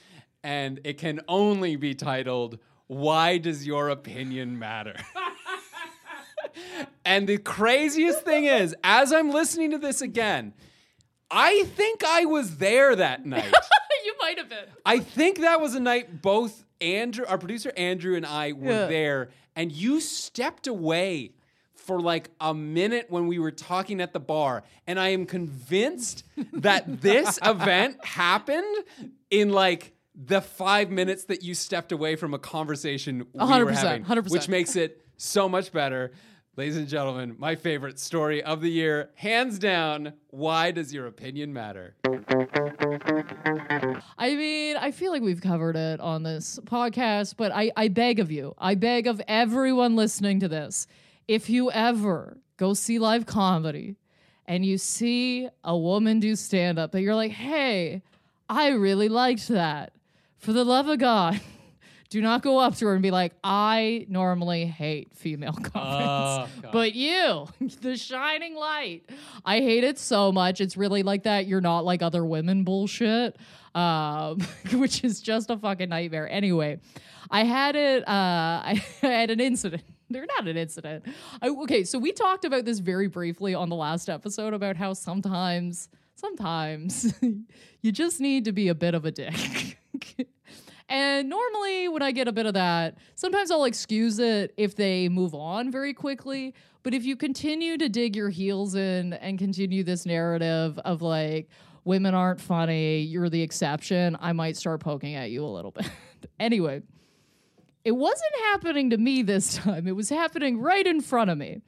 and it can only be titled, Why Does Your Opinion Matter? And the craziest thing is, as I'm listening to this again, I think I was there that night. you might have been. I think that was a night both Andrew, our producer Andrew, and I were Yeah. there, and you stepped away for like a minute when we were talking at the bar. And I am convinced that this event happened in like the five minutes that you stepped away from a conversation we hundred were having, 100%. which makes it so much better. Ladies and gentlemen, my favorite story of the year, hands down. Why does your opinion matter? I mean, I feel like we've covered it on this podcast, but I, I beg of you, I beg of everyone listening to this, if you ever go see live comedy and you see a woman do stand up, that you're like, hey, I really liked that. For the love of God, do not go up to her and be like, I normally hate female comments. God. but you, the shining light, I hate it so much. It's really like that. You're not like other women bullshit, um, which is just a fucking nightmare. Anyway, I had it, uh, I had an incident. They're not an incident. I, okay, so we talked about this very briefly on the last episode about how sometimes, sometimes you just need to be a bit of a dick. And normally, when I get a bit of that, sometimes I'll excuse it if they move on very quickly. But if you continue to dig your heels in and continue this narrative of like, women aren't funny, you're the exception, I might start poking at you a little bit. anyway, it wasn't happening to me this time, it was happening right in front of me.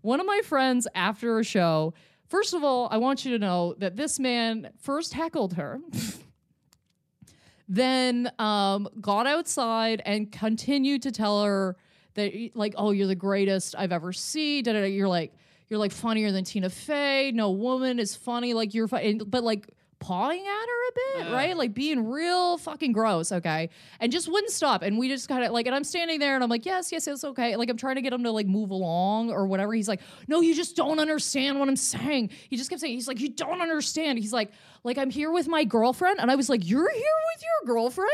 One of my friends after a show, first of all, I want you to know that this man first heckled her. then um, got outside and continued to tell her that like, oh, you're the greatest I've ever seen. Da, da, da. You're like, you're like funnier than Tina Fey. No woman is funny like you're, fu-. but like pawing at her a bit, right? Like being real fucking gross, okay? And just wouldn't stop. And we just kind of like, and I'm standing there and I'm like, yes, yes, it's okay. Like I'm trying to get him to like move along or whatever. He's like, no, you just don't understand what I'm saying. He just kept saying, he's like, you don't understand. He's like, like I'm here with my girlfriend. And I was like, you're here with your girlfriend?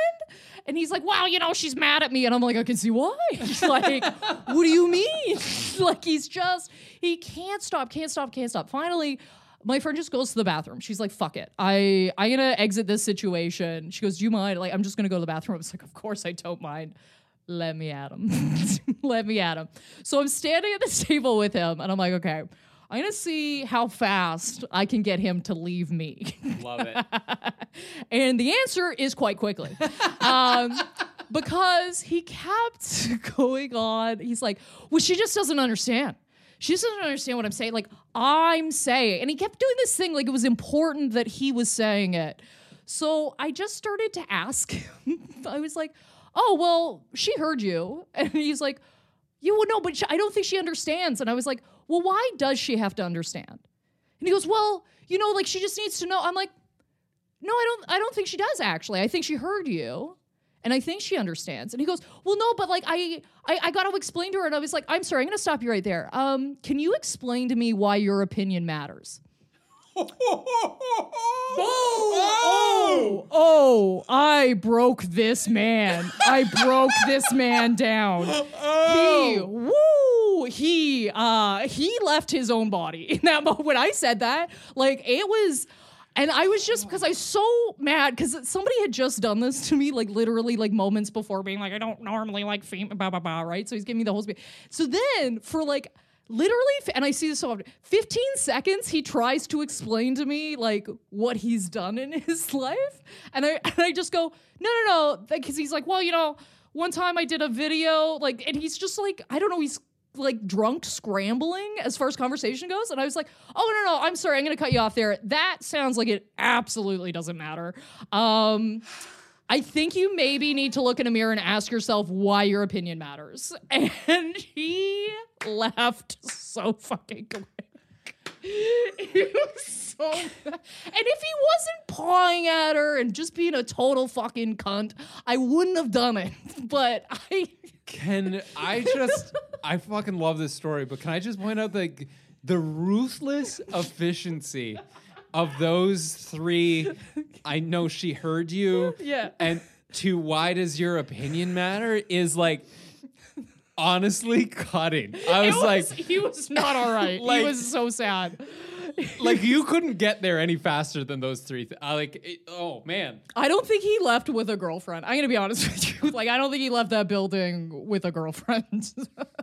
And he's like, wow, you know, she's mad at me. And I'm like, I can see why. He's like, what do you mean? like he's just, he can't stop, can't stop, can't stop. Finally, my friend just goes to the bathroom. She's like, "Fuck it, I I'm gonna exit this situation." She goes, "Do you mind?" Like, I'm just gonna go to the bathroom. I was like, "Of course I don't mind." Let me at him. Let me at him. So I'm standing at the table with him, and I'm like, "Okay, I'm gonna see how fast I can get him to leave me." Love it. and the answer is quite quickly. um, because he kept going on. He's like, well, she just doesn't understand. She doesn't understand what I'm saying. Like, I'm saying. And he kept doing this thing like it was important that he was saying it. So I just started to ask him. I was like, oh, well, she heard you. And he's like, you would know, but she, I don't think she understands. And I was like, well, why does she have to understand? And he goes, well, you know, like she just needs to know. I'm like, no, I don't I don't think she does actually. I think she heard you. And I think she understands. And he goes, Well, no, but like I I, I gotta explain to her. And I was like, I'm sorry, I'm gonna stop you right there. Um, can you explain to me why your opinion matters? Oh, oh, I broke this man. I broke this man down. He, woo, he, uh, he left his own body in that moment. When I said that, like, it was, and I was just because I was so mad because somebody had just done this to me, like literally, like moments before, being like, I don't normally like female, blah blah blah, right? So he's giving me the whole speech. So then for like literally, and I see this so often, 15 seconds, he tries to explain to me like what he's done in his life, and I and I just go, no, no, no, because he's like, well, you know, one time I did a video, like, and he's just like, I don't know, he's like drunk scrambling as far as conversation goes. And I was like, oh, no, no, I'm sorry. I'm going to cut you off there. That sounds like it absolutely doesn't matter. Um, I think you maybe need to look in a mirror and ask yourself why your opinion matters. And he left so fucking quick. He was so mad. And if he wasn't pawing at her and just being a total fucking cunt, I wouldn't have done it. But I Can I just? I fucking love this story, but can I just point out the the ruthless efficiency of those three? I know she heard you. Yeah. And to why does your opinion matter is like honestly cutting. I was, It like, he was not all right. Like- he was so sad. like you couldn't get there any faster than those three. Th- I like, it, oh man. I don't think he left with a girlfriend. I'm gonna be honest with you. Like, I don't think he left that building with a girlfriend.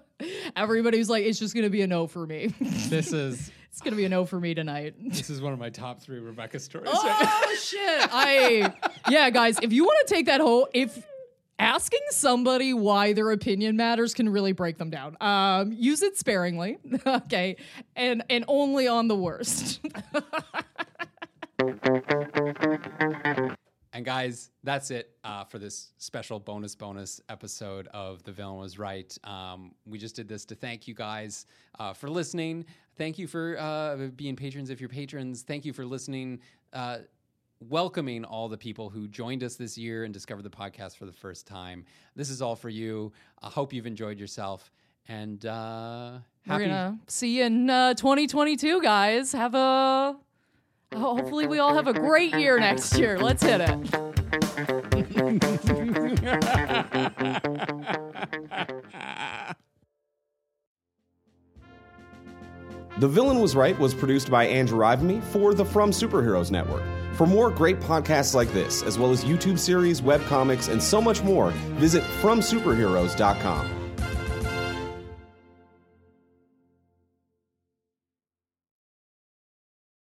Everybody's like, it's just gonna be a no for me. This is it's gonna be a no for me tonight. this is one of my top three Rebecca stories. oh shit! I yeah, guys. If you want to take that whole if. Asking somebody why their opinion matters can really break them down. Um, use it sparingly, okay, and and only on the worst. And guys, that's it uh, for this special bonus bonus episode of The Villain Was Right. Um, we just did this to thank you guys uh, for listening. Thank you for uh, being patrons if you're patrons. Thank you for listening. Welcoming all the people who joined us this year and discovered the podcast for the first time. This is all for you. I hope you've enjoyed yourself. And uh, We're gonna see you in uh, 2022, guys. Have a hopefully we all have a great year next year. Let's hit it. The Villain Was Right was produced by Andrew Ivimey for the From Superheroes Network. For more great podcasts like this, as well as YouTube series, webcomics, and so much more, visit FromSuperheroes.com.